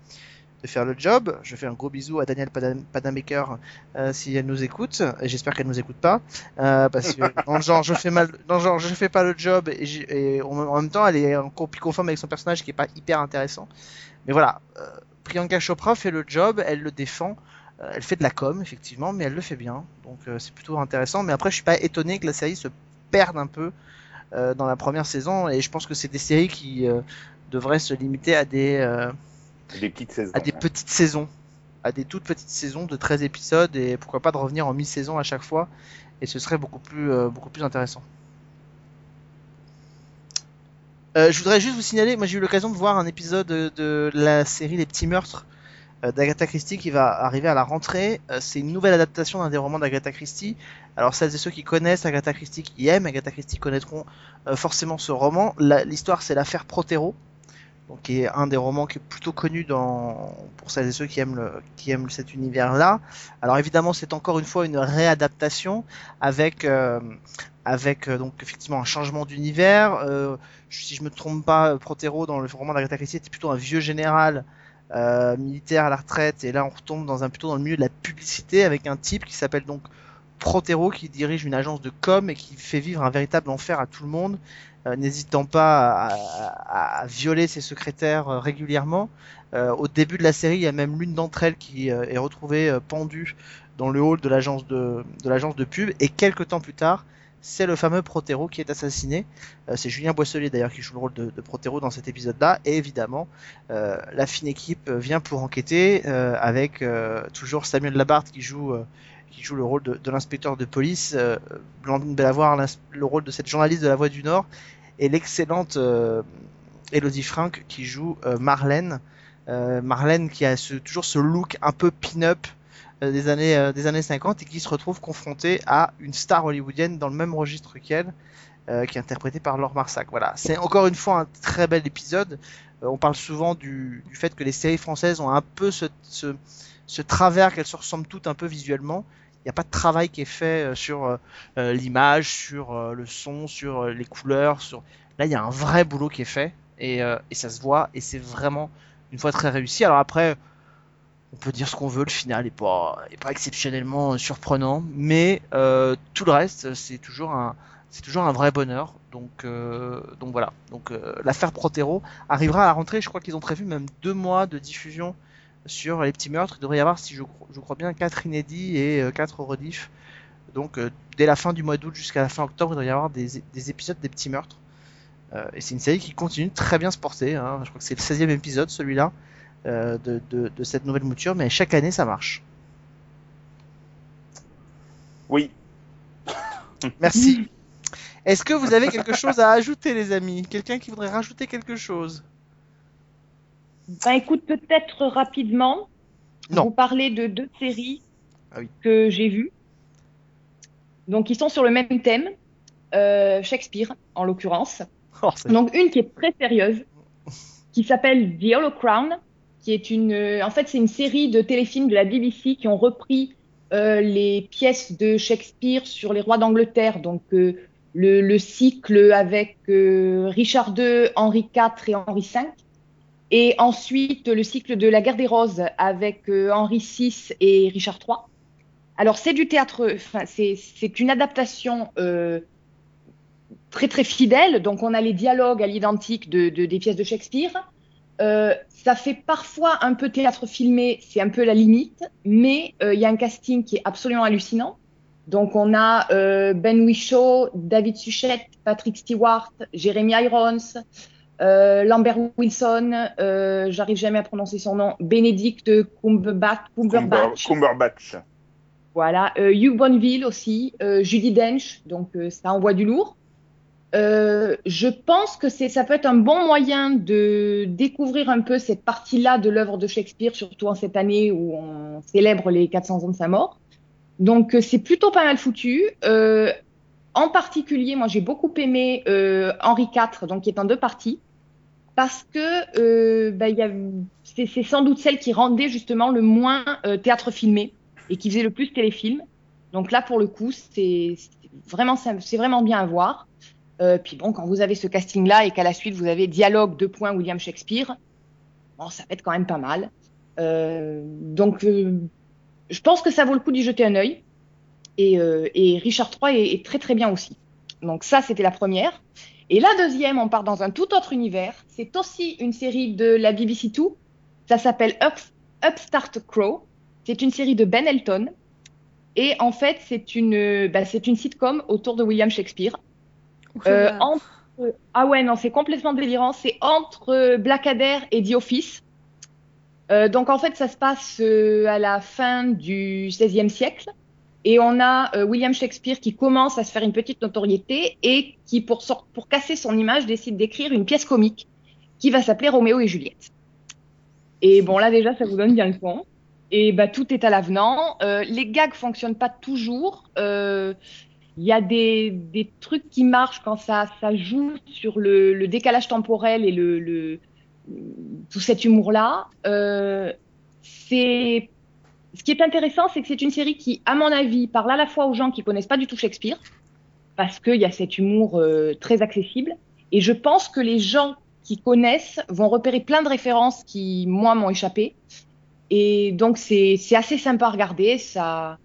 de faire le job. Je fais un gros bisou à Daniel Padam- Padamaker euh, si elle nous écoute. Et j'espère qu'elle nous écoute pas euh, parce que dans le genre je fais mal, dans le genre je fais pas le job et, en en même temps elle est en copie conforme avec son personnage qui est pas hyper intéressant. Mais voilà, euh, Priyanka Chopra fait le job, elle le défend, elle fait de la com effectivement, mais elle le fait bien, donc euh, c'est plutôt intéressant. Mais après, je suis pas étonné que la série se perde un peu euh, dans la première saison, et je pense que c'est des séries qui euh, devraient se limiter à des euh, Des petites saisons. à des petites saisons, à des toutes petites saisons de 13 épisodes, et pourquoi pas de revenir en mi-saison à chaque fois, et ce serait beaucoup plus euh, beaucoup plus intéressant. Euh, je voudrais juste vous signaler, moi j'ai eu l'occasion de voir un épisode de, la série Les Petits Meurtres euh, d'Agatha Christie qui va arriver à la rentrée. Euh, c'est une nouvelle adaptation d'un des romans d'Agatha Christie. Alors celles et ceux qui connaissent Agatha Christie, qui aiment Agatha Christie, connaîtront euh, forcément ce roman. L'histoire c'est l'affaire Protero, donc qui est un des romans qui est plutôt connu dans pour celles et ceux qui aiment le, qui aiment cet univers-là. Alors évidemment c'est encore une fois une réadaptation avec euh, avec euh, donc effectivement un changement d'univers. Euh, si je me trompe pas, Protero dans le roman d'Agatha Christie était plutôt un vieux général euh, militaire à la retraite, et là on retombe dans un plutôt dans le milieu de la publicité avec un type qui s'appelle donc Protero qui dirige une agence de com et qui fait vivre un véritable enfer à tout le monde, euh, n'hésitant pas à, violer ses secrétaires euh, régulièrement. Au début de la série, il y a même l'une d'entre elles qui est retrouvée pendue dans le hall de l'agence de, de l'agence de pub, et quelques temps plus tard, c'est le fameux Protero qui est assassiné. Euh, c'est Julien Boisselier d'ailleurs qui joue le rôle de, de Protero dans cet épisode-là. Et évidemment, euh, la fine équipe vient pour enquêter euh, avec toujours Samuel Labarthe qui joue qui joue le rôle de, l'inspecteur de police, Blandine Bellavoir le rôle de cette journaliste de La Voix du Nord, et l'excellente Elodie Frank qui joue Marlène. Marlène qui a toujours ce look un peu pin-up des années euh, des années 50 et qui se retrouve confrontée à une star hollywoodienne dans le même registre qu'elle euh, qui est interprétée par Laure Marsac. Voilà, c'est encore une fois un très bel épisode. Euh, on parle souvent du, du fait que les séries françaises ont un peu ce, ce, ce travers qu'elles se ressemblent toutes un peu visuellement. Il n'y a pas de travail qui est fait euh, sur euh, euh, l'image, sur euh, le son, sur euh, les couleurs. Sur... Là, il y a un vrai boulot qui est fait et, euh, et ça se voit et c'est vraiment une fois très réussi. Alors après, on peut dire ce qu'on veut, le final est pas, exceptionnellement surprenant, mais euh, tout le reste, c'est toujours un, vrai bonheur. Donc, euh, voilà. Donc euh, l'affaire Protero arrivera à la rentrée. Je crois qu'ils ont prévu même deux mois de diffusion sur les petits meurtres. Il devrait y avoir, si je, cro- je crois bien, quatre inédits et quatre rediffs. Donc dès la fin du mois d'août jusqu'à la fin octobre, il devrait y avoir des, des épisodes des petits meurtres. Et c'est une série qui continue très bien se porter. hein. Je crois que c'est le 16e épisode, celui-là, de, de, de cette nouvelle mouture. Mais chaque année, ça marche. Oui. Merci. Est-ce que vous avez quelque chose à ajouter, les amis? Quelqu'un qui voudrait rajouter quelque chose? Ben écoute, peut-être rapidement, Non. vous parlez de deux séries Ah oui. que j'ai vues. Donc, ils sont sur le même thème, euh, Shakespeare en l'occurrence. Oh, Donc, une qui est très sérieuse, qui s'appelle The Hollow Crown, qui est une. euh, en fait, c'est une série de téléfilms de la BBC qui ont repris euh, les pièces de Shakespeare sur les rois d'Angleterre. Donc, euh, le, le cycle avec Richard II, Henri IV et Henri V. Et ensuite, le cycle de la guerre des roses avec Henri VI et Richard III. Alors, c'est du théâtre, c'est une adaptation très très fidèle. Donc, on a les dialogues à l'identique de, de- des pièces de Shakespeare. Euh, ça fait parfois un peu théâtre filmé, c'est un peu la limite, mais euh, il y a un casting qui est absolument hallucinant. Donc, on a euh, Ben Whishaw, David Suchet, Patrick Stewart, Jeremy Irons, Lambert Wilson, j'arrive jamais à prononcer son nom, Benedict Cumberbatch, Cumber- Cumberbatch Cumberbatch. voilà, Hugh Bonneville aussi, Judy Dench, donc ça envoie du lourd. Euh, je pense que ça peut être un bon moyen de découvrir un peu cette partie-là de l'œuvre de Shakespeare, surtout en cette année où on célèbre les 400 ans de sa mort. Donc euh, c'est plutôt pas mal foutu. Euh, en particulier, moi j'ai beaucoup aimé euh, Henri IV, donc qui est en deux parties, parce que euh, bah, c'est, sans doute celle qui rendait justement le moins théâtre filmé et qui faisait le plus téléfilm. Donc là, pour le coup, c'est vraiment, vraiment bien à voir. Euh, puis bon, quand vous avez ce casting-là et qu'à la suite vous avez dialogue deux points William Shakespeare, bon, ça va être quand même pas mal. Euh, donc, euh, je pense que ça vaut le coup d'y jeter un œil. Et, Richard III est, très très bien aussi. Donc ça, c'était la première. Et la deuxième, on part dans un tout autre univers. C'est aussi une série de la BBC Two. Ça s'appelle Up, Upstart Crow. C'est une série de Ben Elton. Et en fait, c'est une, bah, c'est une sitcom autour de William Shakespeare. Euh, entre... Ah ouais, non, c'est complètement délirant. C'est entre euh, Blackadder et The Office. Euh, donc en fait, ça se passe euh, à la fin du XVIe siècle. Et on a euh, William Shakespeare qui commence à se faire une petite notoriété et qui, pour, sort- pour casser son image, décide d'écrire une pièce comique qui va s'appeler Roméo et Juliette. Et bon, là déjà, ça vous donne bien le ton. Et bah, tout est à l'avenant. Euh, les gags fonctionnent pas toujours. Euh, il y a des, des trucs qui marchent quand ça, ça joue sur le, le décalage temporel et le, le, tout cet humour-là. Euh, c'est ce qui est intéressant, c'est que c'est une série qui, à mon avis, parle à la fois aux gens qui connaissent pas du tout Shakespeare, parce qu'il y a cet humour euh, très accessible, et je pense que les gens qui connaissent vont repérer plein de références qui, moi, m'ont échappé. Et donc, c'est assez sympa à regarder. Ça,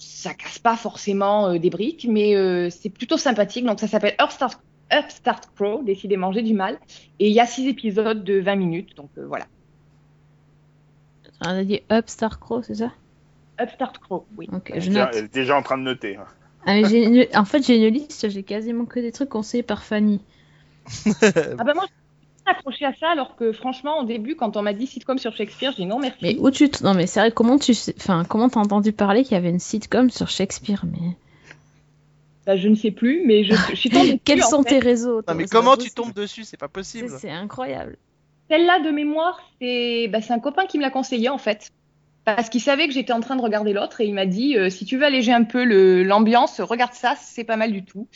ça casse pas forcément euh, des briques, mais euh, c'est plutôt sympathique. Donc, ça s'appelle Upstart, Upstart Crow, décidément, j'ai du mal. Et il y a six épisodes de 20 minutes. Donc, euh, voilà. On a dit Upstar Crow, c'est ça? Upstart Crow, oui. Ok, Elle je est note. déjà- en train de noter. hein. Ah, mais j'ai une- En fait, j'ai une liste, j'ai quasiment que des trucs conseillés par Fanny. Ah bah moi, accroché à ça, alors que franchement, au début, quand on m'a dit sitcom sur Shakespeare, j'ai dit non merci. Mais où tu... t- Non, mais c'est vrai, comment tu. Enfin, comment t'as entendu parler qu'il y avait une sitcom sur Shakespeare mais... Bah, je ne sais plus, mais je, je suis tombée Quels sont fait. tes réseaux Non, mais comment tu possible. tombes dessus C'est pas possible. c'est incroyable. Celle-là, de mémoire, c'est bah, c'est un copain qui me l'a conseillé, en fait. Parce qu'il savait que j'étais en train de regarder l'autre et il m'a dit euh, si tu veux alléger un peu le- l'ambiance, regarde ça, c'est pas mal du tout.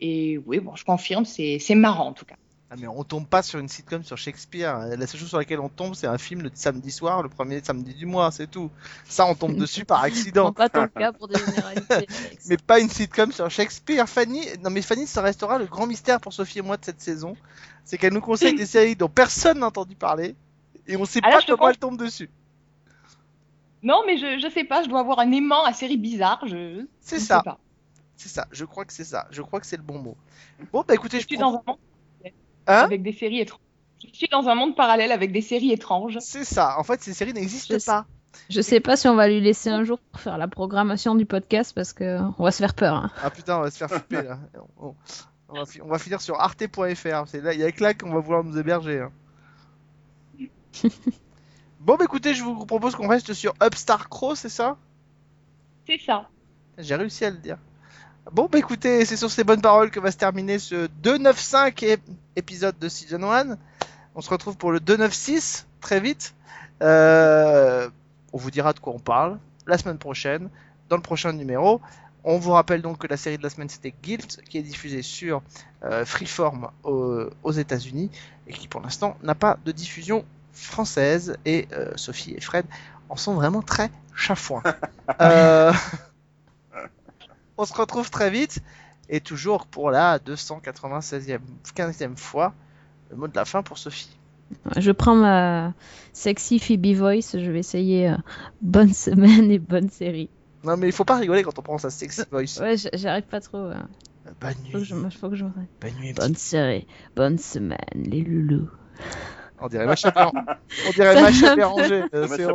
Et oui, bon, je confirme, c'est c'est marrant en tout cas. Ah, mais on tombe pas sur une sitcom sur Shakespeare. La seule chose sur laquelle on tombe, c'est un film le samedi soir, le premier samedi du mois, c'est tout. Ça, on tombe dessus par accident. pas ton cas pour des généralités. Mais pas une sitcom sur Shakespeare. Fanny, non mais Fanny, ça restera le grand mystère pour Sophie et moi de cette saison. C'est qu'elle nous conseille des séries dont personne n'a entendu parler. Et on sait Alors, pas comment con- elle tombe dessus. Non, mais je, je sais pas, je dois avoir un aimant à série bizarre. Je, C'est ça. C'est ça, je crois que c'est ça. Je crois que c'est le bon mot. Bon, bah écoutez, Je je suis prends- dans Hein avec des séries étranges. Je suis dans un monde parallèle avec des séries étranges. C'est ça. En fait, ces séries n'existent Je pas. Je sais pas si on va lui laisser un jour faire la programmation du podcast parce que on va se faire peur. hein. Ah putain, on va se faire flipper là. On, on va, fi- on va finir sur arte.fr. C'est là, il y a que là qu'on va vouloir nous héberger. hein. bon, bah écoutez, je vous propose qu'on reste sur Upstar Crow, c'est ça? C'est ça. J'ai réussi à le dire. Bon, bah écoutez, c'est sur ces bonnes paroles que va se terminer ce 295 ép- épisode de Season 1. On se retrouve pour le 296 très vite. Euh, on vous dira de quoi on parle la semaine prochaine, dans le prochain numéro. On vous rappelle donc que la série de la semaine c'était Guilt, qui est diffusée sur euh, Freeform au- aux États-Unis et qui pour l'instant n'a pas de diffusion française. Et euh, Sophie et Fred en sont vraiment très chafouins. Euh, on se retrouve très vite et toujours pour la 296e, 15e fois, le mot de la fin pour Sophie. Je prends ma sexy Phoebe voice. Je vais essayer euh, bonne semaine et bonne série. Non mais il faut pas rigoler quand on prend sa sexy voice. Ouais, j'arrive pas trop. euh. Bonne Faut que nuit. je, faut que je me- Bonne nuit. Bonne série, bonne semaine, les loulous. On dirait Macha Béranger. On dirait va. Béranger. euh, Ça c'est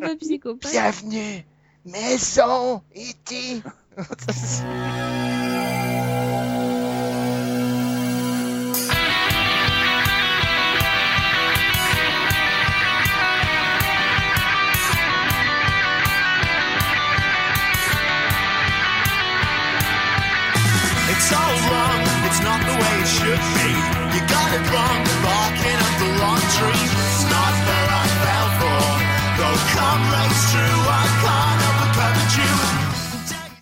m'a psychopathe. Bienvenue, maison, E.T. It's all wrong, it's not the way it should be. You got it wrong, barking up the wrong tree.